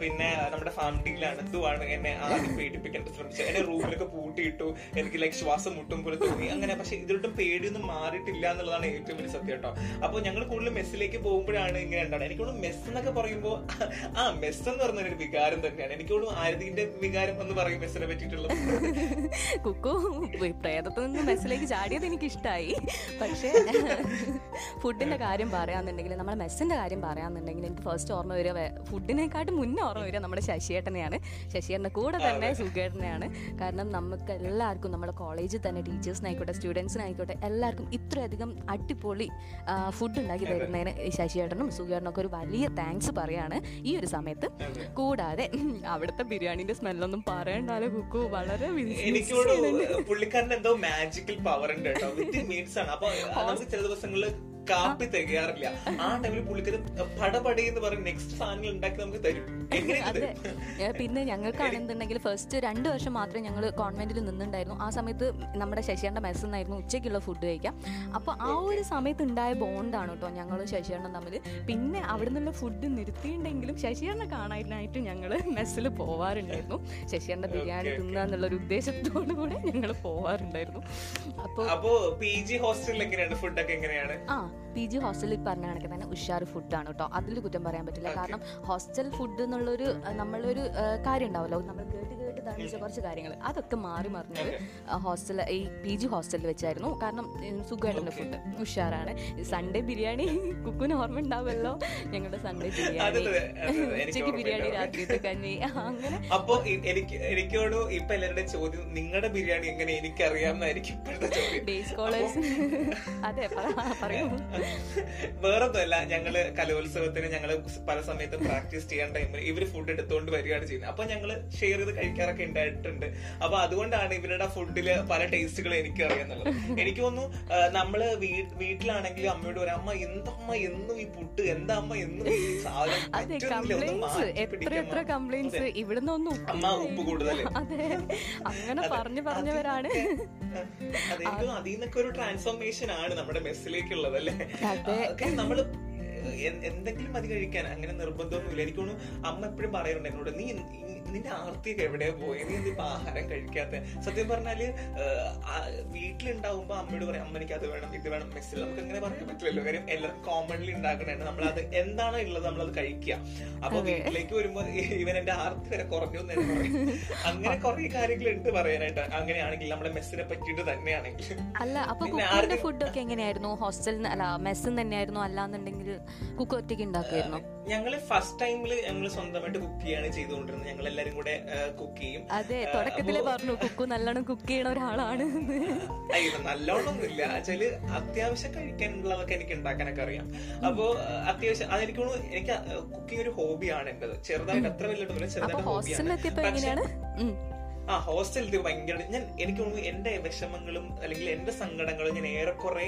B: പിന്നെ നമ്മുടെ ഫാമിലിയിലാണ് അനന്തുമാണ് എന്നെ ആദ്യം പേടിപ്പിക്കാൻ ശ്രമിച്ചത്. എന്നെ റൂമിലൊക്കെ പൂട്ടിയിട്ടു എനിക്ക് ലൈക് ശ്വാസം മുട്ടും പോലെ തോന്നി. അങ്ങനെ പക്ഷെ ഇതിലൊട്ടും പേടിയൊന്നും മാറിയിട്ടില്ല എന്നുള്ളതാണ് ഏറ്റവും വലിയ സത്യം കേട്ടോ. അപ്പൊ ഞങ്ങൾ കൂടുതൽ മെസ്സിലേക്ക് പോകുമ്പോഴാണ് ഇങ്ങനെ ഉണ്ടാവുന്നത്. എനിക്ക് തോന്നുന്നു മെസ്സ് എന്നൊക്കെ പറയുമ്പോൾ ആ മെസ്സ് എന്ന് പറഞ്ഞ ഒരു വികാരം തന്നെയാണ്. എനിക്ക് തോന്നുന്നു ആരതിന്റെ വികാരം എന്ന് പറയും മെസ്സിനെ പറ്റിയിട്ടുള്ളത്. *laughs*
A: കുക്കു പ്രേതത്തിൽ നിന്ന് മെസ്സിലേക്ക് ചാടിയത് എനിക്ക് ഇഷ്ടമായി പക്ഷേ ഫുഡിന്റെ കാര്യം പറയാന്നുണ്ടെങ്കിൽ നമ്മുടെ മെസ്സിന്റെ കാര്യം പറയാന്നുണ്ടെങ്കിൽ എനിക്ക് ഫസ്റ്റ് ഓർമ്മ വരിക ഫുഡിനെക്കാട്ടും മുന്നേ ഓർമ്മ വരിക നമ്മുടെ ശശിയേട്ടനെയാണ്. ശശിയേട്ടന്റെ കൂടെ തന്നെ സുഖേട്ടനെയാണ്. കാരണം നമുക്ക് എല്ലാവർക്കും നമ്മുടെ കോളേജിൽ തന്നെ ടീച്ചേഴ്സിനായിക്കോട്ടെ സ്റ്റുഡൻസിനായിക്കോട്ടെ എല്ലാവർക്കും ഇത്രയധികം അടിപൊളി ഫുഡ് ഉണ്ടാക്കി തരുന്നതിന് ശശിയേട്ടനും സുഖേട്ടനും ഒക്കെ ഒരു വലിയ താങ്ക്സ് പറയാണ്. ഈ ഒരു സമയത്ത്. കൂടാതെ അവിടുത്തെ ബിരിയാണിന്റെ സ്മെല്ലൊന്നും പറയണ്ടാലോ കുക്കു. വളരെ
B: എനിക്കോട് പുള്ളിക്കാരന് എന്തോ മാജിക്കൽ പവർ ഉണ്ട് കേട്ടോ. ആണ്. അപ്പൊ ചില ദിവസങ്ങളിൽ കാപ്പി തികയാറില്ല. ആ ടൈമിൽ പുള്ളിക്കാരൻ പടപടി എന്ന് പറഞ്ഞ് നെക്സ്റ്റ് സാധനങ്ങൾ ഉണ്ടാക്കി നമുക്ക് തരും.
A: അതെ. പിന്നെ ഞങ്ങൾക്കാണെന്നുണ്ടെങ്കിൽ ഫസ്റ്റ് രണ്ട് വർഷം മാത്രമേ ഞങ്ങൾ കോൺവെന്റിൽ നിന്നുണ്ടായിരുന്നു ആ സമയത്ത് നമ്മുടെ ശശിയേണ്ട മെസ്സിൽ നിന്നായിരുന്നു ഉച്ചയ്ക്കുള്ള ഫുഡ് കഴിക്കാം. അപ്പോൾ ആ ഒരു സമയത്ത് ഉണ്ടായ ബോണ്ടാണ് കേട്ടോ ഞങ്ങൾ ശശിയേണ്ടൻ തമ്മിൽ പിന്നെ അവിടെ നിന്നുള്ള ഫുഡ് നിർത്തിയിട്ടുണ്ടെങ്കിലും ശശിയേണ്ണ കാണാനായിട്ട് ഞങ്ങൾ മെസ്സിൽ പോവാറുണ്ടായിരുന്നു. ശശിയേണ്ട ബിരിയാണി തിന്നുക എന്നുള്ള ഒരു ഉദ്ദേശത്തോടു കൂടെ ഞങ്ങൾ പോവാറുണ്ടായിരുന്നു. അപ്പോൾ
B: അപ്പോൾ പി ജി ഹോസ്റ്റലിൽ എങ്ങനെയാണ്? ഫുഡൊക്കെ എങ്ങനെയാണ്?
A: ആ പി ജി ഹോസ്റ്റലിൽ പറഞ്ഞ കണക്ക് തന്നെ ഉഷാർ ഫുഡാണ് കേട്ടോ. അതിൽ കുറ്റം പറയാൻ പറ്റില്ല. കാരണം ഹോസ്റ്റൽ ഫുഡ് എന്നുള്ളൊരു നമ്മളൊരു കാര്യം ഉണ്ടാവല്ലോ. നമ്മൾ കേട്ട് കേട്ട് വെച്ചാൽ കുറച്ച് കാര്യങ്ങൾ അതൊക്കെ മാറി മറിഞ്ഞത് ഹോസ്റ്റൽ ഈ പി ജി ഹോസ്റ്റലിൽ വെച്ചായിരുന്നു. കാരണം സുഖമായിട്ടുള്ള ഫുഡ് ഉഷാറാണ്. സൺഡേ ബിരിയാണി *laughs* കുക്കിന് ഓർമ്മ ഉണ്ടാവുമല്ലോ ഞങ്ങളുടെ സൺഡേ *laughs* ബിരിയാണി. ഉച്ചയ്ക്ക് ബിരിയാണി. രാത്രിത്തെ കഞ്ഞി. അങ്ങനെ
B: അപ്പൊ എനിക്ക് എനിക്കോട് ഇപ്പൊ എല്ലാവരുടെ ചോദ്യം നിങ്ങളുടെ ബിരിയാണി എങ്ങനെ എനിക്കറിയാമെന്നായിരിക്കും ഇപ്പോഴത്തെ *laughs* ചോദ്യം.
A: ഡേ സ്കോളേഴ്സ് അതെ പറ- പറയൂ.
B: വേറൊന്നുമല്ല ഞങ്ങൾ കലോത്സവത്തിന് ഞങ്ങൾ പല സമയത്തും പ്രാക്ടീസ് ചെയ്യാൻ ടൈമിൽ ഇവർ ഫുഡ് എടുത്തുകൊണ്ട് വരികയാണ് ചെയ്യുന്നത്. അപ്പൊ ഞങ്ങൾ ഷെയർ ചെയ്ത് കഴിക്കാറൊക്കെ ഉണ്ടായിട്ടുണ്ട്. അപ്പൊ അതുകൊണ്ടാണ് ഇവരുടെ ഫുഡിൽ പല ടേസ്റ്റുകൾ എനിക്ക് അറിയാന്നുള്ളത് *laughs* എനിക്ക് തോന്നുന്നു നമ്മൾ വീട്ടിലാണെങ്കിൽ വീട്ടിലാണെങ്കിലും അമ്മയോട് പറയാം അമ്മ എന്തമ്മ എന്നും ഈ പുട്ട് എന്താ അമ്മ എന്നും.
A: ഇവിടുന്ന് ഒന്നും
B: അമ്മ ഉപ്പ് കൂടുതൽ *laughs*
A: അതെ അങ്ങനെ പറഞ്ഞു പറഞ്ഞവരാണ്.
B: അതിൽ നിന്നൊക്കെ ഒരു ട്രാൻസ്ഫോർമേഷൻ ആണ് നമ്മുടെ മെസ്സിലേക്കുള്ളത് അല്ലേ?
A: അതെ.
B: എന്തെങ്കിലും മതി കഴിക്കാൻ. അങ്ങനെ നിർബന്ധമൊന്നുമില്ല. എനിക്ക് തോന്നുന്നു അമ്മ എപ്പോഴും പറയാറുണ്ട് എന്നോട് നീ നിന്റെ ആർത്തിയൊക്കെ എവിടെയാ പോയി? നീ എന്തിപ്പോ ആഹാരം കഴിക്കാത്ത? സത്യം പറഞ്ഞാൽ വീട്ടിലുണ്ടാവുമ്പോ അമ്മയോട് പറയാം അമ്മ എനിക്ക് അത് വേണം ഇത് വേണം. മെസ്സിൽ നമുക്ക് അങ്ങനെ പറയാൻ പറ്റില്ലല്ലോ. കാര്യം എല്ലാവർക്കും കോമൺലി ഉണ്ടാക്കണതാണ്. നമ്മളത് എന്താണോ ഉള്ളത് നമ്മളത് കഴിക്കുക. അപ്പൊ വീട്ടിലേക്ക് വരുമ്പോ ഇവൻ എന്റെ ആർത്തി വരെ കുറഞ്ഞു എന്ന് പറയും. അങ്ങനെ കുറെ കാര്യങ്ങൾ എടുത്ത് പറയാനായിട്ട്. അങ്ങനെയാണെങ്കിൽ നമ്മുടെ മെസ്സിനെ പറ്റിയിട്ട് തന്നെയാണെങ്കിൽ.
A: അല്ല അപ്പൊ
B: പിന്നെ
A: ഒക്കെ എങ്ങനെയായിരുന്നു? ഹോസ്റ്റലിൽ അല്ല മെസ്സിൽ തന്നെയായിരുന്നു അല്ലാന്നുണ്ടെങ്കിൽ കുക്ക് ഒറ്റയ്ക്ക് ഉണ്ടാക്കുമായിരുന്നു
B: ഞങ്ങൾ ഫസ്റ്റ് ടൈമിൽ ഞങ്ങൾ സ്വന്തമായിട്ട് കുക്ക് ചെയ്യാണ് ചെയ്തുകൊണ്ടിരുന്നത്. ഞങ്ങൾ എല്ലാരും കൂടെ കുക്ക് ചെയ്യും.
A: അതെ
B: തുടക്കത്തിൽ
A: പറഞ്ഞു കുക്കു നല്ലോണം കുക്ക് ചെയ്യണ ഒരാളാണ്
B: നല്ലോണം നല്ലോണമൊന്നുമില്ല വെച്ചാൽ അത്യാവശ്യം കഴിക്കാനുള്ളതൊക്കെ എനിക്ക് ഉണ്ടാക്കാനൊക്കെ അറിയാം. അപ്പോ അത്യാവശ്യം അതെനിക്ക് എനിക്ക് കുക്കിംഗ് ഒരു ഹോബിയാണ് എന്റേത് ചെറുതായിട്ട് അത്ര വലിയ ചെറുതായിട്ട് ഹോബിയാണ്. ആ ഹോസ്റ്റലിൽ ഭയങ്കര ഞാൻ എനിക്ക് തോന്നുന്നു എന്റെ വിഷമങ്ങളും അല്ലെങ്കിൽ എന്റെ സങ്കടങ്ങളും ഞാൻ ഏറെക്കുറെ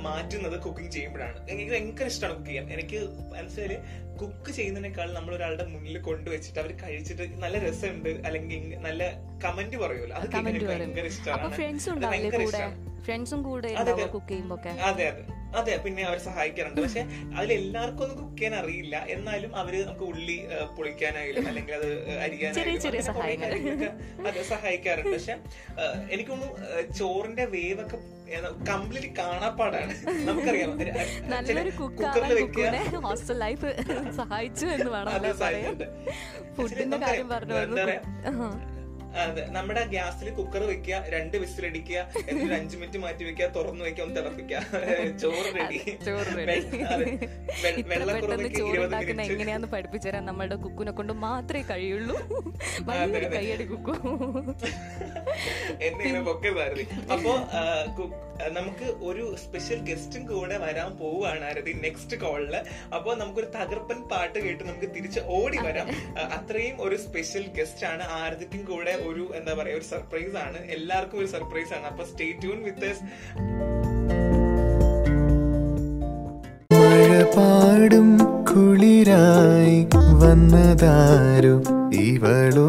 B: മാറ്റുന്നത് കുക്കിംഗ് ചെയ്യുമ്പോഴാണ്. എനിക്ക് ഭയങ്കര ഇഷ്ടമാണ് കുക്ക് ചെയ്യാൻ. എനിക്ക് മനസ്സിലായി കുക്ക് ചെയ്യുന്നതിനേക്കാൾ നമ്മൾ ഒരാളുടെ മുന്നിൽ കൊണ്ടുവച്ചിട്ട് അവർ കഴിച്ചിട്ട് നല്ല രസമുണ്ട് അല്ലെങ്കിൽ നല്ല കമന്റ് പറയുമല്ലോ
A: അത്
B: ഭയങ്കര ഇഷ്ടമാണ് ഭയങ്കര ഇഷ്ടമാണ്
A: ഫ്രണ്ട്സും കൂടെ കുക്ക് ചെയ്യുമ്പോ ഒക്കെ
B: അതെ അതെ. അതെ പിന്നെ അവർ സഹായിക്കാറുണ്ട്. പക്ഷെ അതിലെല്ലാവർക്കും ഒന്നും കുക്ക് ചെയ്യാൻ അറിയില്ല. എന്നാലും അവർ നമുക്ക് ഉള്ളി പൊളിക്കാനായാലും അല്ലെങ്കിൽ അത് അരിയാനായാലും അത് സഹായിക്കാറുണ്ട്. പക്ഷെ എനിക്കൊന്നും എനിക്ക് ചോറിന്റെ വേവ് ഒക്കെ കംപ്ലീറ്റ് കാണാപ്പാടാണ്. നമുക്കറിയാം. കുക്കറിൽ വെക്കുക.
A: ഹോസ്റ്റൽ ലൈഫ് സഹായിച്ചു എന്ന് വേണം
B: എന്താ പറയാ, അതെ നമ്മുടെ ഗ്യാസിൽ കുക്കർ വെക്കുക രണ്ട് വിസിലടിക്കുക എന്നിട്ട് അഞ്ചു മിനിറ്റ് മാറ്റി വെക്കുക തുറന്നു വെക്കുക ഒന്ന് തിളപ്പിക്കുക. ചോറ് റെഡി
A: ചോറ് ready. ഇത്ര പെട്ടെന്ന്
B: വെള്ളക്കുറവയ്ക്ക്
A: ചോറ്
B: ഇരുപത്
A: ഉണ്ടാക്കുന്ന
B: മിനിറ്റ്
A: എങ്ങനെയാന്ന് പഠിപ്പിച്ചു തരാൻ നമ്മളുടെ കുക്കുനെ കൊണ്ട് മാത്രമേ കഴിയുള്ളൂ. കൈയടി കുക്കു.
B: എന്നിങ്ങനെ പൊക്കതാരതി അപ്പോ നമുക്ക് ഒരു സ്പെഷ്യൽ ഗസ്റ്റും കൂടെ വരാൻ പോവുകയാണ് ആരതി നെക്സ്റ്റ് കോളിൽ അപ്പോ നമുക്കൊരു തകർപ്പൻ പാട്ട് കേട്ട് നമുക്ക് തിരിച്ച് ഓടി വരാം. അത്രയും ഒരു സ്പെഷ്യൽ ഗസ്റ്റ് ആണ് ആരതിക്കും കൂടെ ഒരു എന്താ പറയാ ഒരു സർപ്രൈസ് ആണ്. എല്ലാവർക്കും ഒരു സർപ്രൈസ് ആണ്. അപ്പൊ സ്റ്റേ ട്യൂൺ വിത്ത്
C: പാടും കുളിരായി വന്നതാരു ഇവളോ?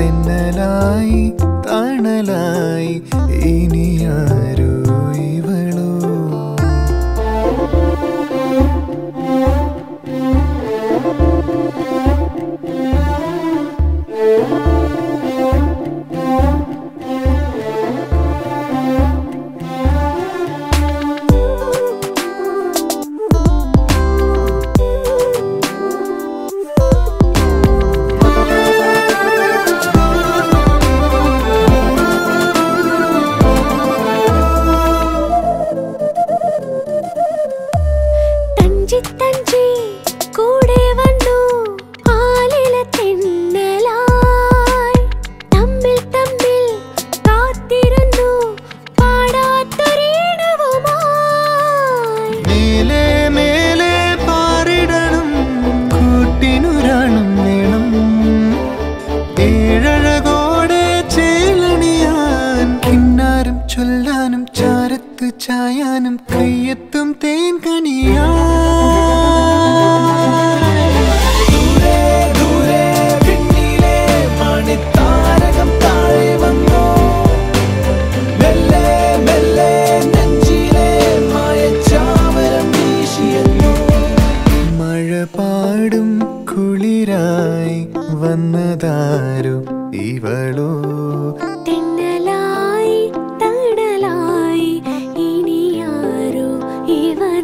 C: തെന്നലായി തണലായി ഇനിയാരോ ഇവളോ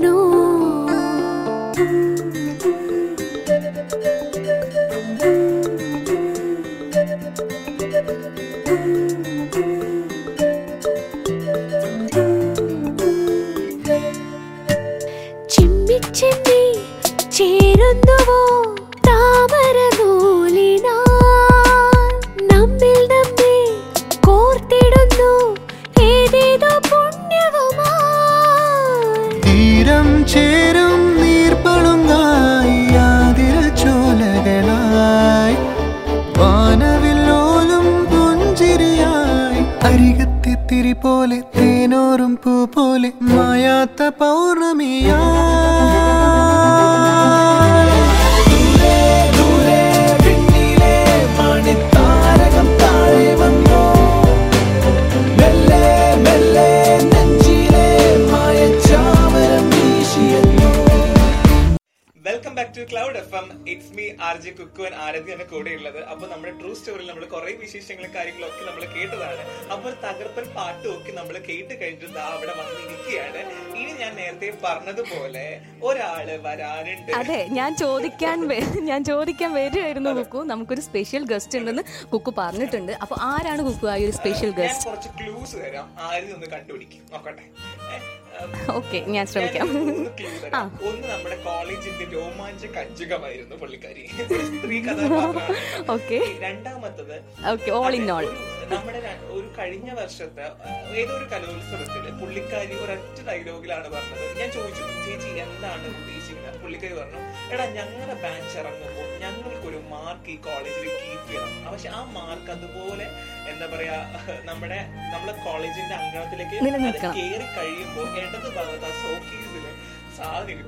B: no പറഞ്ഞതുപോലെ ഒരാൾ വരാനുണ്ട്.
A: അതെ ഞാൻ ചോദിക്കാൻ ഞാൻ ചോദിക്കാൻ വരുമായിരുന്നു കുക്കു. നമുക്കൊരു സ്പെഷ്യൽ ഗസ്റ്റ് ഉണ്ടെന്ന് കുക്കു പറഞ്ഞിട്ടുണ്ട്. അപ്പൊ ആരാണ് കുക്കു ആ ഒരു സ്പെഷ്യൽ ഗസ്റ്റ്
B: കുറച്ച് ക്ലൂസ് തരാം. ആരും ഒന്ന് കണ്ടുപിടിക്കും. നോക്കട്ടെ. *laughs*
A: ഓക്കെ ഞാൻ ശ്രമിക്കാം.
B: ഒന്ന് നമ്മുടെ കോളേജിന്റെ രോമാഞ്ച കഞ്ചുകമായിരുന്നു പുള്ളിക്കാരി. *laughs* സ്ത്രീ കഥാപാത്രമാണ്
A: ഓക്കെ
B: രണ്ടാമത്തത്
A: ഓക്കെ ഓൾ ഇൻ ഓൾ
B: നമ്മുടെ ഒരു കഴിഞ്ഞ വർഷത്തെ ഏതൊരു കലോത്സവത്തിൽ പുള്ളിക്കാരി ഒരൊറ്റ ഡയലോഗിലാണ് പറഞ്ഞത്. ഞാൻ ചോദിച്ചു ചേച്ചി എന്താണ് ഉദ്ദേശിക്കുന്നത് പുള്ളിക്കാരി പറഞ്ഞു എടാ ഞങ്ങളുടെ ബാച്ച് ഇറങ്ങുമ്പോൾ ഞങ്ങൾക്കൊരു മാർക്ക് ഈ കോളേജിൽ കീപ്പ് ചെയ്യണം. പക്ഷെ ആ മാർക്ക് അതുപോലെ എന്താ പറയാ നമ്മുടെ നമ്മുടെ കോളേജിന്റെ അങ്കണത്തിലേക്ക് കയറി കഴിയുമ്പോൾ ഇടത് ഭാഗത്ത് ആ സോക്കീസിൽ സാധനം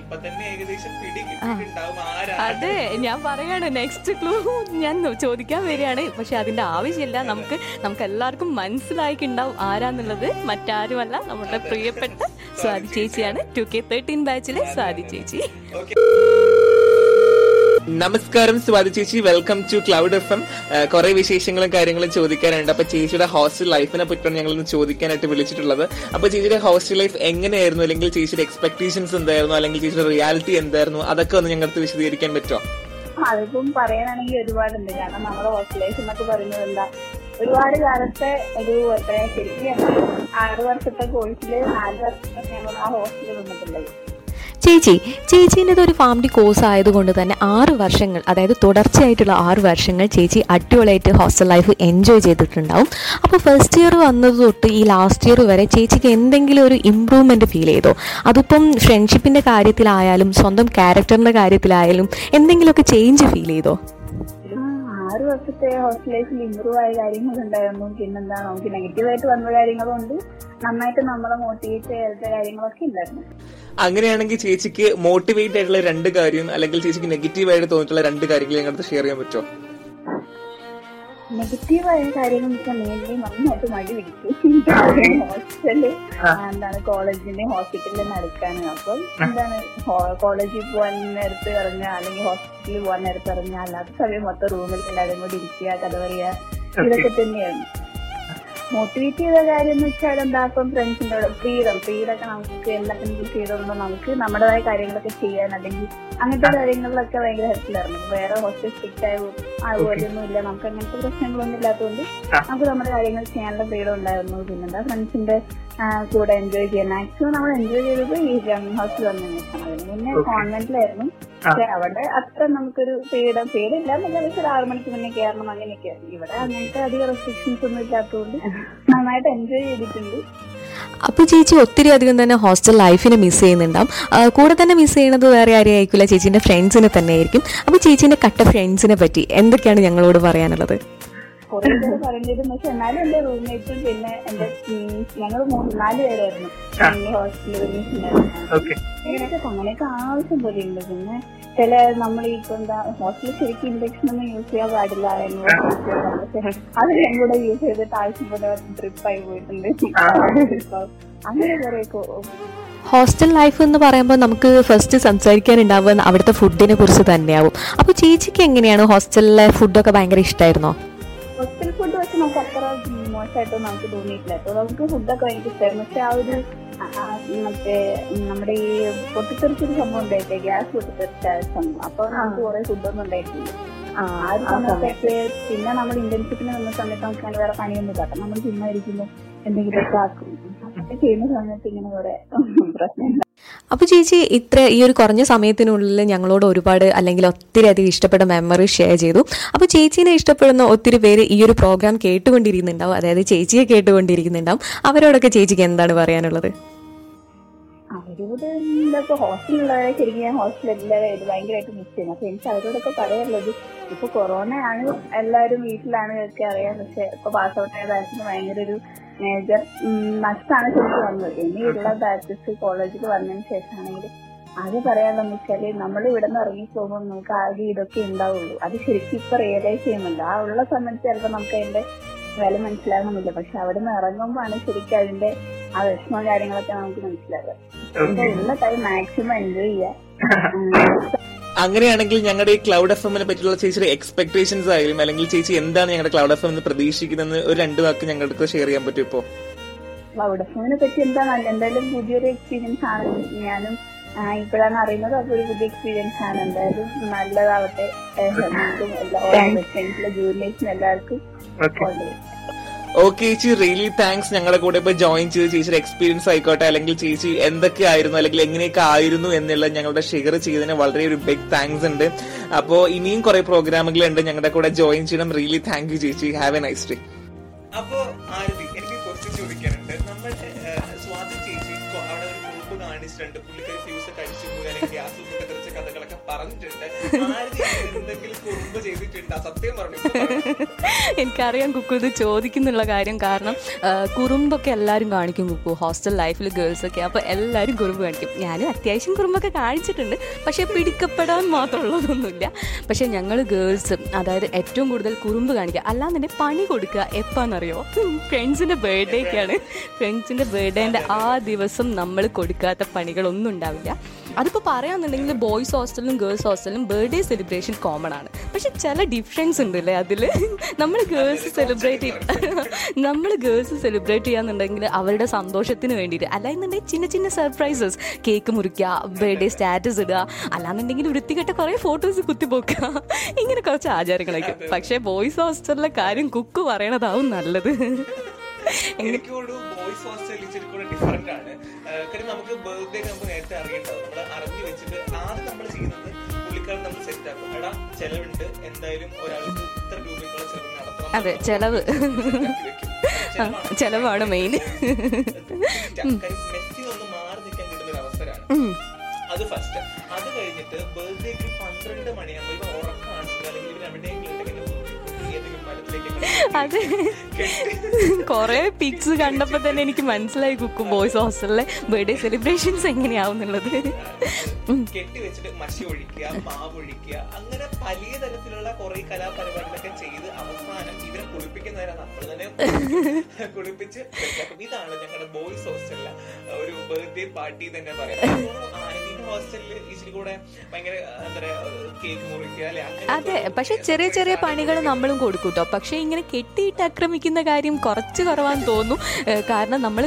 B: ഇപ്പൊ തന്നെ ഏകദേശം പിടി കിട്ടിയിട്ടുണ്ടാവും ആരാണ്
A: അതെ ഞാൻ പറയാണ് നെക്സ്റ്റ് ക്ലൂ ഞാൻ ചോദിക്കാൻ വരികയാണ്. പക്ഷെ അതിന്റെ ആവശ്യമില്ല. നമുക്ക് നമുക്ക് എല്ലാവർക്കും മനസ്സിലായിട്ടുണ്ടാവും ആരാന്നുള്ളത്. മറ്റാരുമല്ല നമ്മുടെ പ്രിയപ്പെട്ട *laughs* സ്വാതി ചേച്ചിയാണ്. ടു കെ തേർട്ടീൻ ബാച്ചിലെ സ്വാതി ചേച്ചി.
B: നമസ്കാരം സ്വാതി ചേച്ചി. Welcome to cloud F M കുറെ വിശേഷങ്ങളും കാര്യങ്ങളും ചോദിക്കാനുണ്ട്. അപ്പൊ ചേച്ചിയുടെ ഹോസ്റ്റൽ ലൈഫിനെ പറ്റിയാണ് ഞങ്ങൾ ഇന്ന് ചോദിക്കാനായിട്ട് വിളിച്ചിട്ടുള്ളത്. അപ്പൊ ചേച്ചിയുടെ ഹോസ്റ്റൽ ലൈഫ് എങ്ങനെയായിരുന്നു? അല്ലെങ്കിൽ ചേച്ചിയുടെ എക്സ്പെക്ടേഷൻസ് എന്തായിരുന്നു? അല്ലെങ്കിൽ ചേച്ചിയുടെ റിയാലിറ്റി എന്തായിരുന്നു? അതൊക്കെ ഒന്ന് ഞങ്ങൾക്ക് വിശദീകരിക്കാൻ പറ്റുമോ?
F: അതിപ്പം പറയാനാണെങ്കിൽ ഒരുപാടുണ്ട്. കാരണം നമ്മുടെ ഹോസ്റ്റൽ ലൈഫ് എന്നൊക്കെ പറയുന്നത് എന്താ? ഒരുപാട് കാലത്തെ ഒരു ശരിക്കും ആറ് വർഷത്തെ കോഴ്സിൽ നാല് വർഷത്തെ ഞങ്ങൾ ആ ഹോസ്റ്റലിൽ നിന്നിട്ടുള്ളത്
A: ചേച്ചി ചേച്ചീന്റെത് ഒരു ഫാമിലി കോഴ്സ് ആയതുകൊണ്ട് തന്നെ ആറ് വർഷങ്ങൾ അതായത് തുടർച്ചയായിട്ടുള്ള ആറ് വർഷങ്ങൾ ചേച്ചി അടിപൊളിയായിട്ട് ഹോസ്റ്റൽ ലൈഫ് എൻജോയ് ചെയ്തിട്ടുണ്ടാവും. അപ്പോൾ ഫസ്റ്റ് ഇയർ വന്നത് തൊട്ട് ഈ ലാസ്റ്റ് ഇയർ വരെ ചേച്ചിക്ക് എന്തെങ്കിലും ഒരു ഇമ്പ്രൂവ്മെന്റ് ഫീൽ ചെയ്തോ? അതിപ്പം ഫ്രണ്ട്ഷിപ്പിന്റെ കാര്യത്തിലായാലും സ്വന്തം ക്യാരക്ടറിന്റെ കാര്യത്തിലായാലും എന്തെങ്കിലുമൊക്കെ ചേഞ്ച് ഫീൽ ചെയ്തോ?
F: ആറ് വർഷത്തെ ഹോസ്റ്റൽ ഇമ്പ്രൂവ് ആയ കാര്യങ്ങളുണ്ടായിരുന്നു. പിന്നെന്താ നമുക്ക് നെഗറ്റീവായിട്ട് വന്ന കാര്യങ്ങളുണ്ട്. നന്നായിട്ട് നമ്മളെ മോട്ടിവേറ്റ് ചെയ്ത കാര്യങ്ങളൊക്കെ ഉണ്ടായിരുന്നു.
B: അങ്ങനെയാണെങ്കിൽ ചേച്ചിക്ക് മോട്ടിവേറ്റ് ആയിട്ടുള്ള രണ്ട് കാര്യം അല്ലെങ്കിൽ ചേച്ചിക്ക് നെഗറ്റീവ് ആയിട്ട് തോന്നിയിട്ടുള്ള രണ്ട് കാര്യങ്ങൾ ഞങ്ങൾക്ക് ഷെയർ ചെയ്യാൻ പറ്റുമോ?
F: നെഗറ്റീവായ കാര്യങ്ങൾ വെച്ചാൽ മെയിൻലി നന്നായിട്ട് മടി പിടിച്ചു ഹോസ്റ്റൽ എന്താണ് കോളേജിന്റെ ഹോസ്പിറ്റലിൽ നടക്കാണ് അപ്പം എന്താണ് കോളേജിൽ പോകാൻ നേരത്ത് ഇറങ്ങുക അല്ലെങ്കിൽ ഹോസ്പിറ്റലിൽ പോകാൻ നേരത്ത് ഇറങ്ങുക അല്ലാത്ത സമയം മൊത്തം റൂമിൽ എല്ലാവരും കൂടി ഇരിക്കുക കഥ പറയുക ഇതൊക്കെ തന്നെയാണ്. മോട്ടിവേറ്റ് ചെയ്ത കാര്യം എന്ന് വെച്ചാൽ എന്താ ഇപ്പം ഫ്രണ്ട്സിന്റെ കൂടെ ഫ്രീഡം ഫ്രീഡൊക്കെ നമുക്ക് എന്തൊക്കെ ചെയ്തോണ്ട് നമുക്ക് നമ്മുടേതായ കാര്യങ്ങളൊക്കെ ചെയ്യാൻ അല്ലെങ്കിൽ അങ്ങനത്തെ കാര്യങ്ങളിലൊക്കെ ഭയങ്കര ഹെൽപ്പിലായിരുന്നു വേറെ ഹോസ്റ്റൽ സ്ട്രിക്റ്റ് ആയ അതുപോലെയൊന്നും ഇല്ല നമുക്ക് അങ്ങനത്തെ പ്രശ്നങ്ങളൊന്നും ഇല്ലാത്തതുകൊണ്ട് നമുക്ക് നമ്മുടെ കാര്യങ്ങൾ ചെയ്യാനുള്ള ഫ്രീഡം ഉണ്ടായിരുന്നു. പിന്നെന്താ ഫ്രണ്ട്സിന്റെ കൂടെ എൻജോയ് ചെയ്യാൻ. മാക്സിമം നമ്മൾ എൻജോയ് ചെയ്തത് ഈ ഗവൺമെന്റ് ഹോസ്റ്റൽ വന്നതിന് പിന്നെ അതിന് മുന്നേ കോൺവെന്റിലായിരുന്നു പക്ഷെ അവിടെ അത്ര നമുക്കൊരു പേട പേടില്ല. പക്ഷെ ഒരു ആറു മണിക്ക് മുന്നേ കയറണം. അങ്ങനെയൊക്കെയായിരുന്നു ഇവിടെ അങ്ങനത്തെ അധികം റെസ്ട്രിക്ഷൻസ് ഒന്നും ഇല്ലാത്തതുകൊണ്ട് നന്നായിട്ട് എൻജോയ് ചെയ്തിട്ടുണ്ട്.
A: അപ്പോൾ ചേച്ചി ഒത്തിരി അധികം തന്നെ ഹോസ്റ്റൽ ലൈഫിനെ മിസ് ചെയ്യുന്നുണ്ടാവും. കൂടെ തന്നെ മിസ് ചെയ്യുന്നത് വേറെ ആരെയും ആയിരിക്കില്ല. ചേച്ചീന്റെ ഫ്രണ്ട്സിനെ തന്നെ ആയിരിക്കും. അപ്പോൾ ചേച്ചീന്റെ കട്ട ഫ്രണ്ട്സിനെ പറ്റി എന്തൊക്കെയാണ് ഞങ്ങളോട് പറയാനുള്ളത്?
F: കുറെ പേര് പറഞ്ഞിരുന്നു. പക്ഷെ എന്നാലും എന്റെ റൂംമേറ്റും പിന്നെ എന്റെ ഞങ്ങൾ മൂന്ന് നാല് പേരായിരുന്നു. ഹോസ്റ്റലിൽ അങ്ങനെയൊക്കെ ആവശ്യം പോലെ ഉണ്ട് പിന്നെ ചില നമ്മൾ ഇപ്പൊ എന്താ ഹോസ്റ്റലിൽ ശരിക്കും ഇൻഡക്ഷൻ ഒന്നും യൂസ് ചെയ്യാൻ പാടില്ല എന്ന്. പക്ഷെ അത് ഞാൻ കൂടെ യൂസ് ചെയ്തിട്ട് ആവശ്യം പോലെ ട്രിപ്പായി പോയിട്ടുണ്ട്. അങ്ങനെ കുറെ
A: ഹോസ്റ്റൽ ലൈഫ് എന്ന് പറയുമ്പോൾ നമുക്ക് ഫസ്റ്റ് സംസാരിക്കാനുണ്ടാവുക അവിടുത്തെ ഫുഡിനെ കുറിച്ച് തന്നെയാവും. അപ്പോൾ ചേച്ചിക്ക് എങ്ങനെയാണ് ഹോസ്റ്റലിലെ ഫുഡൊക്കെ ഭയങ്കര ഇഷ്ടമായിരുന്നോ
F: ഹോസ്റ്റൽ ഫുഡ് വെച്ച് നമുക്ക് അത്ര മോശമായിട്ട് നമുക്ക് തോന്നിയിട്ടില്ല. അപ്പോൾ നമുക്ക് ഫുഡൊക്കെ ഭയങ്കര ഇഷ്ടമായിരുന്നു പക്ഷെ ആ ഒരു മറ്റേ നമ്മുടെ ഈ പൊട്ടിത്തെറിച്ചൊരു സംഭവം ഉണ്ടായിട്ടില്ല ഗ്യാസ് പൊട്ടിത്തെറിച്ച സംഭവം. അപ്പൊ നമുക്ക് കുറെ ഫുഡൊന്നും ഉണ്ടായിട്ടില്ല. ആ ഒരു സമയത്തൊക്കെ പിന്നെ നമ്മൾ ഇന്റേൺഷിപ്പിന് നിന്ന സമയത്ത് നമുക്ക് അങ്ങനെ വേറെ പണിയൊന്നും കാട്ടാം നമ്മൾ ചുമ്മാ ഇരിക്കുമ്പോൾ എന്തെങ്കിലുമൊക്കെ ആക്കും. അങ്ങനെ ചെയ്യുന്ന സമയത്ത് ഇങ്ങനെ കുറെ പ്രശ്നം
A: അപ്പോൾ ചേച്ചി ഇത്ര ഈ ഒരു കുറഞ്ഞ സമയത്തിനുള്ളിൽ ഞങ്ങളോട് ഒരുപാട് അല്ലെങ്കിൽ ഒത്തിരി അധികം ഇഷ്ടപ്പെട്ട മെമ്മറി ഷെയർ ചെയ്തു. അപ്പോൾ ചേച്ചീനെ ഇഷ്ടപ്പെടുന്ന ഒത്തിരി പേര് ഈ ഒരു പ്രോഗ്രാം കേട്ടുകൊണ്ടിരിക്കുന്നുണ്ടാവും. അതായത് ചേച്ചിയെ കേട്ടുകൊണ്ടിരിക്കുന്നുണ്ടാവും. അവരോടൊക്കെ ചേച്ചിക്ക് എന്താണ് പറയാനുള്ളത്?
F: ഇപ്പൊ ഹോസ്റ്റലിലുള്ളവരെ ശരിക്കും ഞാൻ ഹോസ്റ്റലിലെ ഇത് ഭയങ്കരമായിട്ട് മിസ് ചെയ്യുന്നു. അപ്പൊ എനിക്ക് അവരോടൊക്കെ പറയാനുള്ളത് ഇപ്പൊ കൊറോണ ആണ് എല്ലാവരും വീട്ടിലാണ് ഒക്കെ അറിയാം. പക്ഷെ ഇപ്പൊ പാസ് ഔട്ട് ആയ ബാച്ചിന് ഭയങ്കര ഒരു മേജർ നഷ്ടമാണ് ശരിക്കും വന്നത് ഇനിയുള്ള ബാച്ചസ് കോളേജിൽ വന്നതിന് ശേഷമാണെങ്കിൽ അത് പറയാനുള്ളതെന്ന് വെച്ചാൽ നമ്മൾ ഇവിടെ നിന്ന് ഇറങ്ങി പോകുമ്പോൾ നമുക്ക് ആകെ ഇതൊക്കെ ഉണ്ടാവുള്ളൂ. അത് ശരിക്കും ഇപ്പൊ റിയലൈസ് ചെയ്യുന്നുണ്ട്. ആ ഉള്ള സമയത്ത് ചിലപ്പോൾ നമുക്ക് അതിന്റെ വില മനസ്സിലാകണമെന്നില്ല പക്ഷെ അവിടെ നിന്ന് ഇറങ്ങുമ്പോഴാണ് ശരിക്കും അതിന്റെ ആ വിഷമവും കാര്യങ്ങളൊക്കെ നമുക്ക് മനസ്സിലാവുക. അപ്പൊ ഉള്ള ടൈം മാക്സിമം എൻജോയ് ചെയ്യാം?
B: അങ്ങനെയാണെങ്കിൽ ഞങ്ങളുടെ ഈ ക്ലൗഡ് എഫ് എമ്മിനെ പറ്റിയുള്ള ചേച്ചിയുടെ എക്സ്പെക്ടേഷൻസ് ആയാലും അല്ലെങ്കിൽ ചേച്ചി എന്താണ് ഞങ്ങളുടെ ക്ലൗഡ് എഫ് എം പ്രതീക്ഷിക്കുന്നത് ഒരു രണ്ട് വാക്ക് ഞങ്ങൾക്ക് ഷെയർ ചെയ്യാൻ പറ്റും ഇപ്പോ?
F: ക്ലൗഡ് എഫ് എമ്മിനെ പറ്റി എന്താണ് നല്ല എന്തായാലും പുതിയൊരു എക്സ്പീരിയൻസ് ആണ്. ഞാനും ഇപ്പോഴാണ് അറിയുന്നത് അപ്പൊ ഒരു പുതിയ എക്സ്പീരിയൻസ് ആണ്. എന്തായാലും നല്ലതാവട്ടെ. എല്ലാ ജൂനിയേഴ്സിനും എല്ലാവർക്കും.
B: ഓക്കെ ചേച്ചി റിയലി താങ്ക്സ് ഞങ്ങളുടെ കൂടെ ഇപ്പൊ ജോയിൻ ചെയ്ത് ചേച്ചിയുടെ എക്സ്പീരിയൻസ് ആയിക്കോട്ടെ അല്ലെങ്കിൽ ചേച്ചി എന്തൊക്കെ ആയിരുന്നു അല്ലെങ്കിൽ എങ്ങനെയൊക്കെ ആയിരുന്നു എന്നുള്ളത് ഞങ്ങളുടെ ഷെയർ ചെയ്തതിന് വളരെ ഒരു ബിഗ് താങ്ക്സ് ഉണ്ട്. അപ്പോ ഇനിയും കുറെ പ്രോഗ്രാമുകൾ ഉണ്ട് ഞങ്ങളുടെ കൂടെ ജോയിൻ ചെയ്യണം. റിയലി താങ്ക് യു ചേച്ചി. ഹാവ് എ നൈസ് ഡേ അപ്പോ എനിക്ക് ചോദിക്കാനുണ്ട്. നമ്മുടെ ചേച്ചി കാണിച്ചിട്ടുണ്ട്. പുള്ളിക്കാരി ഫ്യൂസ് കഴിച്ചു പോയി ഗ്യാസ് പറഞ്ഞിട്ടുണ്ട്. സത്യം.
A: എനിക്കറിയാം കുക്കു ഇത് ചോദിക്കുന്നുള്ള കാര്യം കാരണം കുറുമ്പൊക്കെ എല്ലാവരും കാണിക്കും കുക്കു. ഹോസ്റ്റൽ ലൈഫിൽ ഗേൾസൊക്കെ അപ്പോൾ എല്ലാവരും കുറുമ്പ് കാണിക്കും. ഞാനും അത്യാവശ്യം കുറുമ്പൊക്കെ കാണിച്ചിട്ടുണ്ട്. പക്ഷേ പിടിക്കപ്പെടാൻ മാത്രമുള്ളതൊന്നുമില്ല. പക്ഷേ ഞങ്ങൾ ഗേൾസ് അതായത് ഏറ്റവും കൂടുതൽ കുറുമ്പ് കാണിക്കുക. അല്ലാന്നുണ്ടെങ്കിൽ പണി കൊടുക്കുക. എപ്പാന്നറിയോ? ഫ്രണ്ട്സിന്റെ ബർത്ത്ഡേക്കാണ് ഫ്രണ്ട്സിന്റെ ബർത്ത്ഡേന്റെ ആ ദിവസം നമ്മൾ കൊടുക്കാത്ത പണികളൊന്നും ഉണ്ടാവില്ല. അതിപ്പോൾ പറയാന്നുണ്ടെങ്കിൽ ബോയ്സ് ഹോസ്റ്റലിലും ഗേൾസ് ഹോസ്റ്റലിലും ബർത്ത്ഡേ സെലിബ്രേഷൻ കോമൺ ആണ്. പക്ഷെ ചില ഡിഫറൻസ് ഉണ്ടല്ലേ അതിൽ നമ്മൾ ഗേൾസ് സെലിബ്രേറ്റ് നമ്മൾ ഗേൾസ് സെലിബ്രേറ്റ് ചെയ്യാന്നുണ്ടെങ്കിൽ അവരുടെ സന്തോഷത്തിന് വേണ്ടിയിട്ട് അല്ലാന്നുണ്ടെങ്കിൽ ചിന്ന ചിന്ന സർപ്രൈസസ് കേക്ക് മുറിക്കുക ബർത്ത്ഡേ സ്റ്റാറ്റസ് ഇടുക അല്ലാന്നുണ്ടെങ്കിൽ വൃത്തികെട്ട കുറേ ഫോട്ടോസ് കുത്തിപ്പോക്കുക. ഇങ്ങനെ കുറച്ച് ആചാരങ്ങളൊക്കെ. പക്ഷേ ബോയ്സ് ഹോസ്റ്റലിലെ കാര്യം കുക്ക് പറയണതാവും നല്ലത്.
B: എനിക്ക് ബോയ്സ് ഹോസ്റ്റലിൽ ഇച്ചിരി ആണ്. കാര്യം നമുക്ക് ബർത്ത്ഡേ നമുക്ക് നേരത്തെ അറിയണ്ടാവും. ചെലവുണ്ട്. എന്തായാലും ഒരാൾക്ക് ഇത്ര രൂപയ്ക്കുള്ള ചെലവ് നടത്തണം.
A: അതെ ചെലവ്. ചെലവാണ്. മെയിൻ
B: മെസ്സി ഒന്ന് മാറി നിൽക്കാൻ കിട്ടുന്ന ഒരു അവസരമാണ്. അത് ഫസ്റ്റ് അത് കഴിഞ്ഞിട്ട് ബർത്ത്ഡേക്ക് പന്ത്രണ്ട് മണിയാകുമ്പോൾ ഉറക്കാണ് അല്ലെങ്കിൽ ഇവർ
A: അത്. കുറെ പിക്സ് കണ്ടപ്പോൾ തന്നെ എനിക്ക് മനസ്സിലായി കുക്കു ബോയ്സ് ഹോസ്റ്റലിലെ ബർത്ത്ഡേ സെലിബ്രേഷൻസ് എങ്ങനെയാവും എന്നുള്ളത്
B: കെട്ടി വെച്ചിട്ട് മഷി ഒഴിക്കുക മാവ് അങ്ങനെ പല അവസാനം ഇവരെ തന്നെ കുളിപ്പിച്ച് ഇതാണ് ഞങ്ങളുടെ ബോയ്സ് ഹോസ്റ്റലിലെ ഒരു ബർത്ത്ഡേ പാർട്ടി തന്നെ പറയാം. ഹോസ്റ്റലിൽ ഇച്ചിരി കൂടെ ഭയങ്കര എന്താ പറയാ കേക്ക് മുറിക്കുക അല്ലെ?
A: അതെ പക്ഷെ ചെറിയ ചെറിയ പണികൾ നമ്മളും കൊടുക്കൂട്ടോ കേട്ടോ പക്ഷെ ഇങ്ങനെ കെട്ടിയിട്ട് ആക്രമിക്കുന്ന കാര്യം കുറച്ച് കുറവാന്ന് തോന്നുന്നു. കാരണം നമ്മൾ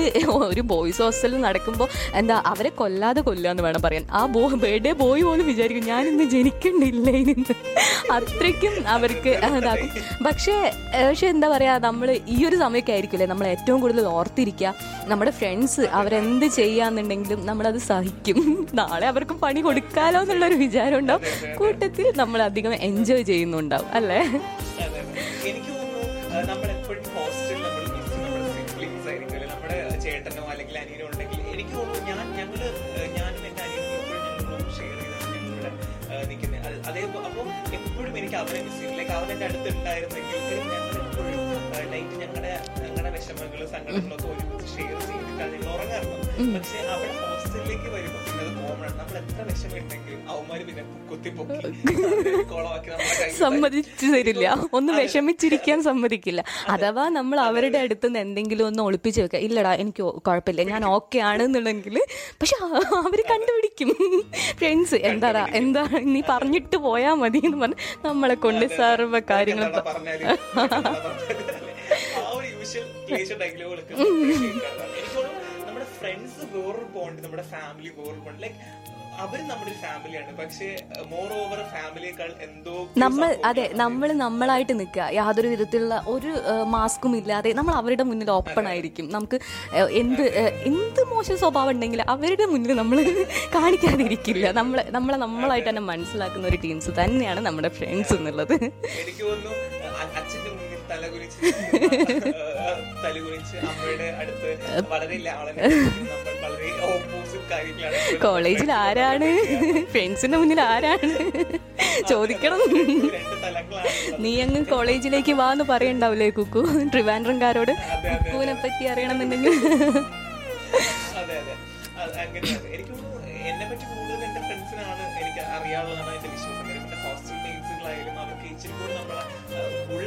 A: ഒരു ബോയ്സ് ഹോസ്റ്റലിൽ നടക്കുമ്പോൾ എന്താ അവരെ കൊല്ലാതെ കൊല്ലുക എന്ന് വേണം പറയാൻ. ആ ബോ ബർത്ത്ഡേ ബോയ് പോലും വിചാരിക്കും ഞാൻ ഇന്ന് ജനിക്കണ്ടില്ല ഇന്ന് അത്രയ്ക്കും അവർക്ക് ഇതാക്കും. പക്ഷേ പക്ഷെ എന്താ പറയാ നമ്മൾ ഈ ഒരു സമയമൊക്കെ ആയിരിക്കില്ലേ നമ്മൾ ഏറ്റവും കൂടുതൽ ഓർത്തിരിക്കുക. നമ്മുടെ ഫ്രണ്ട്സ് അവരെന്ത് ചെയ്യാന്നുണ്ടെങ്കിലും നമ്മളത് സഹിക്കും. നാളെ അവർക്ക് പണി കൊടുക്കാലോ എന്നുള്ളൊരു വിചാരം ഉണ്ടാവും കൂട്ടത്തിൽ നമ്മൾ അധികം എൻജോയ് ചെയ്യുന്നുണ്ടാവും അല്ലേ.
B: എനിക്ക് തോന്നുന്നു നമ്മളെപ്പോഴും ഹോസ്റ്റലിൽ നമ്മൾ നമ്മുടെ സിബ്ലിങ്സ് ആയിരിക്കും അല്ലെ? നമ്മുടെ ചേട്ടനോ അല്ലെങ്കിൽ അനിയനോ ഉണ്ടെങ്കിൽ എനിക്ക് തോന്നുന്നു ഞാൻ ഞാനും എന്റെ അനിയനും എപ്പോഴും ഞങ്ങൾ ഷെയർ ചെയ്താണ് ഞങ്ങളിവിടെ നിൽക്കുന്നത്. അതേ അപ്പോൾ എപ്പോഴും എനിക്ക് അവനെ മിസ് ചെയ്യും. ലൈക്ക് അവൻ എന്റെ അടുത്ത് ഉണ്ടായിരുന്നെങ്കിൽ ഞങ്ങൾ എപ്പോഴും നൈറ്റ് ഞങ്ങളുടെ ഞങ്ങളുടെ വിഷമങ്ങളും സങ്കടങ്ങളൊക്കെ ഒരുമിച്ച് ഷെയർ ചെയ്തിട്ടാണ് ഞങ്ങൾ ഉറങ്ങാറുള്ളത്. പക്ഷെ അവിടെ ഹോസ്റ്റലിലേക്ക് വരുമ്പോൾ അത് കോമൺ ആണ്. നമ്മൾ എത്ര വിഷമിട്ടെങ്കിലും അവന്മാര് പിന്നെ കുത്തിപ്പൊക്കി
A: സമ്മതിച്ചു തരില്ല. ഒന്ന് വിഷമിച്ചിരിക്കാൻ സമ്മതിക്കില്ല. അഥവാ നമ്മൾ അവരുടെ അടുത്ത് നിന്ന് എന്തെങ്കിലും ഒന്ന് ഒളിപ്പിച്ച് വെക്കുക ഇല്ലടാ എനിക്ക് കുഴപ്പമില്ല. ഞാൻ ഓക്കെ ആണെന്നുണ്ടെങ്കിൽ പക്ഷെ അവർ കണ്ടുപിടിക്കും. ഫ്രണ്ട്സ് എന്താടാ എന്താ നീ പറഞ്ഞിട്ട് പോയാ മതി എന്ന് പറഞ്ഞ് നമ്മളെ കൊണ്ട് സർവ കാര്യങ്ങൾ
B: ആ ഒരു യൂഷ്വൽ ക്ലേശ ഫ്രണ്ട്സ് വേറൊരു പോണ്ട് നമ്മുടെ ഫാമിലി വേറൊരു പോണ്ട് ലൈക് അവർ നമ്മുടെ ഫാമിലിയാണ് പക്ഷേ മോർ ഓവർ ഫാമിലിയേക്കാൾ എന്തോ
A: നമ്മൾ അതെ നമ്മൾ നമ്മളായിട്ട് നിൽക്കുക. യാതൊരു വിധത്തിലുള്ള ഒരു മാസ്കും ഇല്ലാതെ നമ്മൾ അവരുടെ മുന്നിൽ ഓപ്പൺ ആയിരിക്കും. നമുക്ക് എന്ത് എന്ത് മോശം സ്വഭാവം ഉണ്ടെങ്കിലും അവരുടെ മുന്നിൽ നമ്മൾ *laughs* കാണിക്കാതിരിക്കില്ല. നമ്മളെ നമ്മളെ നമ്മളായിട്ട് തന്നെ മനസ്സിലാക്കുന്ന ഒരു ടീംസ് തന്നെയാണ് നമ്മുടെ ഫ്രണ്ട്സ് എന്നുള്ളത്.
B: എനിക്ക് തോന്നുന്നു അമ്മയുടെ അടുത്ത് വളരെ വളരെ ഓപ്പോസിറ്റ് കാര്യങ്ങളാണ് *laughs*
A: കോളേജിൽ ആരാണ്? *laughs* ഫ്രണ്ട്സിന്റെ മുന്നിൽ ആരാണ്? *laughs* ചോദിക്കണം. നീ അങ്ങ് കോളേജിലേക്ക് വാ എന്ന് പറയണ്ടാവില്ലേ കുക്കു? ട്രിവാൻഡ്രംകാരോട് കുക്കുവിനെ പറ്റി അറിയണമെന്നുണ്ടെങ്കിൽ.
B: അതെ അതെ. അങ്ങനെയാണ്. എനിക്ക് എന്നെ പറ്റി കൂടുതൽ എന്റെ ഫ്രണ്ട്സിനാണ് എനിക്ക് അറിയാവുന്നതാണ് എന്റെ വിശ്വാസം.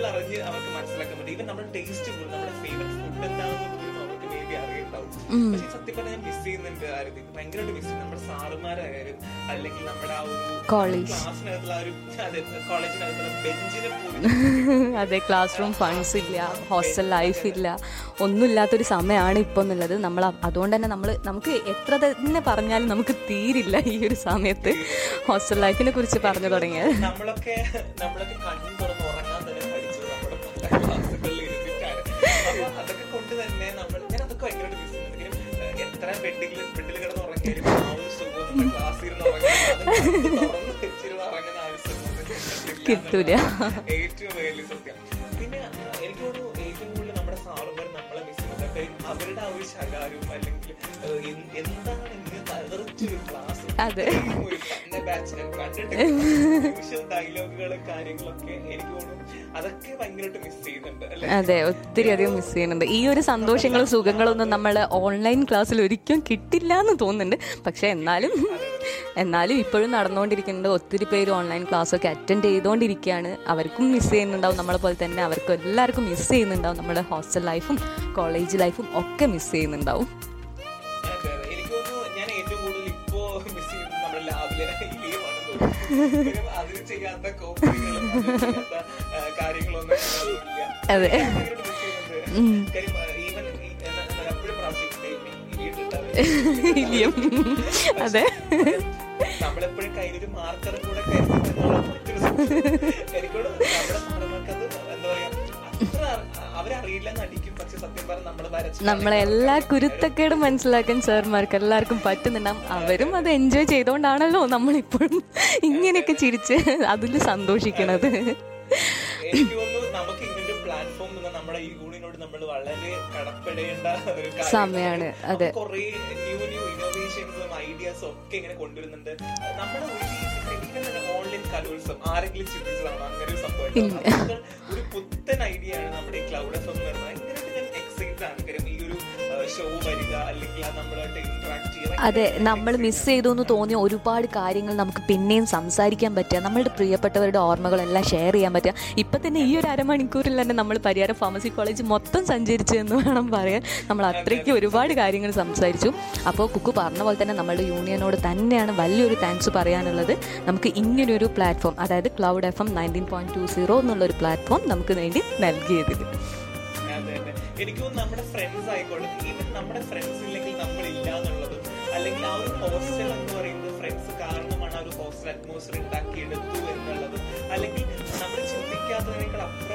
B: ഉള്ളറിഞ്ഞ് അവർക്ക് മനസ്സിലാക്കാൻ പറ്റും. ഈവൻ നമ്മുടെ ടേസ്റ്റ് പോലും നമ്മുടെ ഫേവറേറ്റ് ഫുഡ് എന്താണെന്ന് പോലും അവർക്ക് മേ ബി അറിയുണ്ടാവും. പക്ഷേ സത്യം പറഞ്ഞാൽ ഞാൻ മിസ് ചെയ്യുന്നുണ്ട് ആരും ഭയങ്കരമായിട്ട് മിസ് ചെയ്യും നമ്മുടെ സാറുമാരായാലും അല്ലെങ്കിൽ നമ്മുടെ ആ ഒരു. ക്ലാസ്സിനകത്തുള്ള ഒരു *laughs* അതെ കോളേജിനകത്തുള്ള ബെഞ്ചിനെ പോലും
A: അതെ ക്ലാസ് റൂം ഫണ്ട്സ് ഇല്ല ഹോസ്റ്റൽ ലൈഫ് ഇല്ല. ഒന്നുമില്ലാത്തൊരു സമയമാണ് ഇപ്പം എന്നുള്ളത് നമ്മൾ അതുകൊണ്ട് തന്നെ നമ്മൾ നമുക്ക് എത്ര തന്നെ പറഞ്ഞാലും നമുക്ക് തീരില്ല ഈ ഒരു സമയത്ത്. ഹോസ്റ്റൽ ലൈഫിനെ കുറിച്ച് പറഞ്ഞു തുടങ്ങിയത്
B: നമ്മളൊക്കെ നമ്മളൊക്കെ കണ്ണും തുറന്ന് അതൊക്കെ കൊണ്ട് തന്നെ നമ്മൾ എത്ര ആ
A: കിട്ടൂല.
B: ഏറ്റവും സത്യം പിന്നെ സാറുമാർ നമ്മളെ അവരുടെ ആ ഒരു ശകാരവും അല്ലെങ്കിൽ എന്താണ് ഇങ്ങനെ തകർച്ചൊരു ക്ലാസ്
A: അതെ. *laughs* അതെ ഒത്തിരി അധികം മിസ് ചെയ്യുന്നുണ്ട്. ഈ ഒരു സന്തോഷങ്ങളും സുഖങ്ങളും ഒന്നും നമ്മൾ ഓൺലൈൻ ക്ലാസ്സിൽ ഒരിക്കലും കിട്ടില്ല എന്ന് തോന്നുന്നുണ്ട്. പക്ഷെ എന്നാലും എന്നാലും ഇപ്പോഴും നടന്നുകൊണ്ടിരിക്കുന്നുണ്ട് ഒത്തിരി പേര് ഓൺലൈൻ ക്ലാസ്സൊക്കെ അറ്റൻഡ് ചെയ്തുകൊണ്ടിരിക്കുകയാണ്. അവർക്കും മിസ് ചെയ്യുന്നുണ്ടാവും. നമ്മളെ പോലെ തന്നെ അവർക്കും എല്ലാവർക്കും മിസ് ചെയ്യുന്നുണ്ടാവും. നമ്മുടെ ഹോസ്റ്റൽ ലൈഫും കോളേജ് ലൈഫും ഒക്കെ മിസ് ചെയ്യുന്നുണ്ടാവും. ഇലിയം അതെ.
B: നമ്മളെപ്പോഴും കയ്യിലൊരു മാർക്കർ കൂടെ അവരറിയില്ല നടിക്കും പക്ഷെ സത്യം പറഞ്ഞ നമ്മൾ വരച്ച്
A: നമ്മളെ എല്ലാ കുരുത്തക്കേടും മനസ്സിലാക്കാൻ സാർമാർക്ക് എല്ലാവർക്കും പറ്റുന്നുണ്ടാവും അവരും അത് എൻജോയ് ചെയ്തോണ്ടാണല്ലോ നമ്മളിപ്പോഴും ഇങ്ങനെയൊക്കെ ചിരിച്ച് അതിൽ സന്തോഷിക്കണത്. സമയാണ്, അതെ.
B: ഐഡിയാസും ഒക്കെ ഇങ്ങനെ കൊണ്ടുവരുന്നുണ്ട് നമ്മുടെ ഒരു ഓൺലൈൻ കലോത്സവം ആരെങ്കിലും ചിന്തിച്ചതാണോ? അങ്ങനെ ഒരു സംഭവം ഒരു പുത്തൻ ഐഡിയ ആണ് നമ്മുടെ ഈ ക്ലൗഡ് എഫ് എന്ന് പറയുന്നത്. ഭയങ്കരമായിട്ട് ആണ് കാര്യം ഈ ഒരു ഷോ വരിക അല്ലെങ്കിൽ അത് നമ്മളായിട്ട് ഇന്ററാക്ട് ചെയ്യുക
A: അതെ നമ്മൾ മിസ് ചെയ്തു എന്ന് തോന്നിയ ഒരുപാട് കാര്യങ്ങൾ നമുക്ക് പിന്നെയും സംസാരിക്കാൻ പറ്റുക. നമ്മളുടെ പ്രിയപ്പെട്ടവരുടെ ഓർമ്മകളെല്ലാം ഷെയർ ചെയ്യാൻ പറ്റുക. ഇപ്പം തന്നെ ഈ ഒരു അരമണിക്കൂറിൽ തന്നെ നമ്മൾ പരിയാരം ഫാർമസി കോളേജ് മൊത്തം സഞ്ചരിച്ചു എന്ന് വേണം പറയാൻ. നമ്മൾ അത്രയ്ക്ക് ഒരുപാട് കാര്യങ്ങൾ സംസാരിച്ചു. അപ്പോൾ കുക്കു പറഞ്ഞ പോലെ തന്നെ നമ്മളുടെ യൂണിയനോട് തന്നെയാണ് വലിയൊരു താങ്ക്സ് പറയാനുള്ളത്. നമുക്ക് ഇങ്ങനൊരു പ്ലാറ്റ്ഫോം അതായത് cloud F M nineteen point two zero എന്നുള്ളൊരു പ്ലാറ്റ്ഫോം നമുക്ക് വേണ്ടി നൽകിയതിൽ
B: എനിക്ക് നമ്മുടെ ഫ്രണ്ട്സ് ആയിക്കോട്ടെ ഈവൻ നമ്മുടെ ഫ്രണ്ട്സ് ഇല്ലെങ്കിൽ നമ്മൾ എന്നുള്ളതും അല്ലെങ്കിൽ ആ ഒരു ഹോസ്റ്റൽ എന്ന് പറയുന്നത് ഫ്രണ്ട്സ് കാരണമാണ് ആ ഒരു ഹോസ്റ്റൽ അറ്റ്മോസ്ഫിയർ ഉണ്ടാക്കിയെടുത്തു എന്നുള്ളതും അല്ലെങ്കിൽ നമ്മൾ ചിന്തിക്കാത്തതിനേക്കാൾ അപ്പുറമാണ്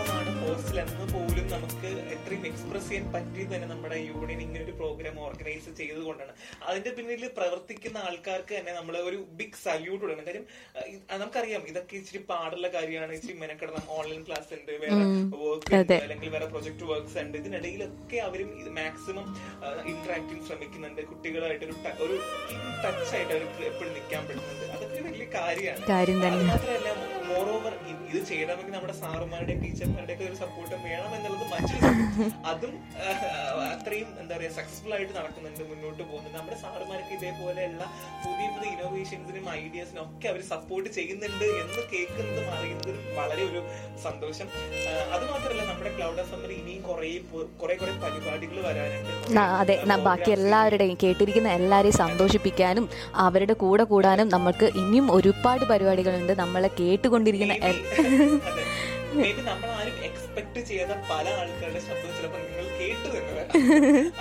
B: എന്ന് പോലും നമുക്ക് എത്രയും എക്സ്പ്രസ് ചെയ്യാൻ പറ്റിയത് തന്നെ നമ്മുടെ യൂണിയൻ ഇങ്ങനെ ഒരു പ്രോഗ്രാം ഓർഗനൈസ് ചെയ്തുകൊണ്ടാണ് അതിന്റെ പിന്നിൽ പ്രവർത്തിക്കുന്ന ആൾക്കാർക്ക് തന്നെ നമ്മൾ ഒരു ബിഗ് സല്യൂട്ട് കൊടുക്കണം കാര്യം നമുക്കറിയാം. ഇതൊക്കെ ഇച്ചിരി പാടുള്ള കാര്യമാണ്. ഇച്ചിരി മെനക്കെടണം. ഓൺലൈൻ ക്ലാസ് ഉണ്ട് വേറെ വർക്ക്
A: ഉണ്ട്
B: അല്ലെങ്കിൽ വേറെ പ്രൊജക്ട് വർക്ക്സ് ഉണ്ട്. ഇതിനിടയിലൊക്കെ അവരും ഇത് മാക്സിമം ഇന്ററാക്ടിങ് ശ്രമിക്കുന്നുണ്ട്. കുട്ടികളായിട്ട് ഒരു ഒരു ടച്ച് ആയിട്ട് അവർക്ക് എപ്പോഴും നിൽക്കാൻ പറ്റുന്നുണ്ട് അതൊക്കെ വലിയ കാര്യമാണ്. മാത്രമല്ല മോർ ഓവർ ഇത് ചെയ്യണമെങ്കിൽ നമ്മുടെ സാറുമാരുടെയും ടീച്ചർമാരുടെയും ഒക്കെ ഒരു സപ്പോർട്ടും വേണം എന്നുള്ളത് മറ്റൊരു അതും അത്രയും എന്താ പറയാ സക്സസ്ഫുൾ ആയിട്ട് നടക്കുന്നുണ്ട് മുന്നോട്ട് പോകുന്നുണ്ട്. നമ്മുടെ സാറുമാർക്ക് ഇതേപോലെയുള്ള പുതിയ പുതിയ ഇന്നോവേഷൻസിനും ഐഡിയാസിനും ഒക്കെ അവർ സപ്പോർട്ട് ചെയ്യുന്നുണ്ട് എന്ന് കേൾക്കുന്നതും അറിയുന്നതും വളരെ ഒരു സന്തോഷം. അത് മാത്രമല്ല നമ്മുടെ ക്ലൗഡ് അസംബ്ലി ഇനിയും കുറെ കുറെ കുറെ പരിപാടികൾ വരാനുണ്ട്.
A: അതെ. ബാക്കി എല്ലാവരുടെയും കേട്ടിരിക്കുന്ന എല്ലാവരെയും സന്തോഷിപ്പിക്കാനും അവരുടെ കൂടെ കൂടാനും നമുക്ക് ഇനിയും ഒരുപാട് പരിപാടികളുണ്ട്. നമ്മളെ കേട്ടുകൊണ്ടിരിക്കുന്ന
B: നമ്മൾ ആരും എക്സ്പെക്ട് ചെയ്ത പല ആൾക്കാരുടെ ശബ്ദം ചിലപ്പോൾ നിങ്ങൾ കേട്ടു തന്നെ വരാം.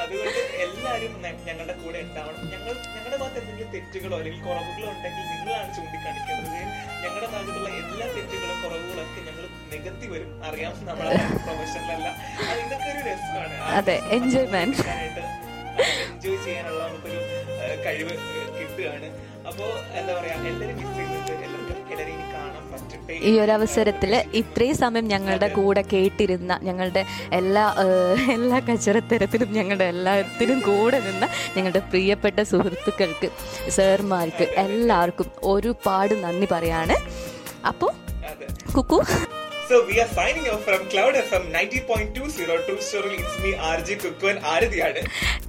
B: അതുകൊണ്ട് എല്ലാവരും ഞങ്ങളുടെ കൂടെ ഉണ്ടാവണം. ഞങ്ങൾ ഞങ്ങളുടെ ഭാഗത്ത് എന്തെങ്കിലും തെറ്റുകളോ അല്ലെങ്കിൽ കുറവുകളോ ഉണ്ടെങ്കിൽ നിങ്ങളാണ് ചൂണ്ടിക്കാണിക്കേണ്ടത്. ഞങ്ങളുടെ ഭാഗത്തുള്ള എല്ലാ തെറ്റുകളും കുറവുകളും ഒക്കെ ഞങ്ങൾ നികത്തി വരും. അറിയാം നമ്മളെ അത് ഇതൊക്കെ ഒരു രസമാണ്.
A: അതെ, എൻജോയ്മെന്റ്
B: എൻജോയ് ചെയ്യാനുള്ള നമുക്കൊരു ആ, കഴിവ് കിട്ടുകയാണ്. അപ്പോ എന്താ പറയാ മിസ് ചെയ്യുന്നുണ്ട്. എല്ലാവർക്കും
A: ഈ ഒരു അവസരത്തിൽ ഇത്രയും സമയം ഞങ്ങളുടെ കൂടെ കേട്ടിരുന്ന ഞങ്ങളുടെ എല്ലാ എല്ലാ കച്ചറത്തരത്തിലും ഞങ്ങളുടെ എല്ലാത്തിനും കൂടെ നിന്ന ഞങ്ങളുടെ പ്രിയപ്പെട്ട സുഹൃത്തുക്കൾക്ക് സാർമാർക്ക് എല്ലാവർക്കും ഒരുപാട് നന്ദി പറയാണ്. അപ്പോൾ Kuku.
B: So we are signing off from Cloud FM 90.20 True Story. It's me RJ Kukku and ആരതിയാണ്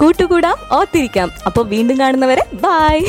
A: കൂട്ടുകൂടാം ഓത്തിരിക്കാം അപ്പോൾ വീണ്ടും കാണുന്നവരെ ബായ്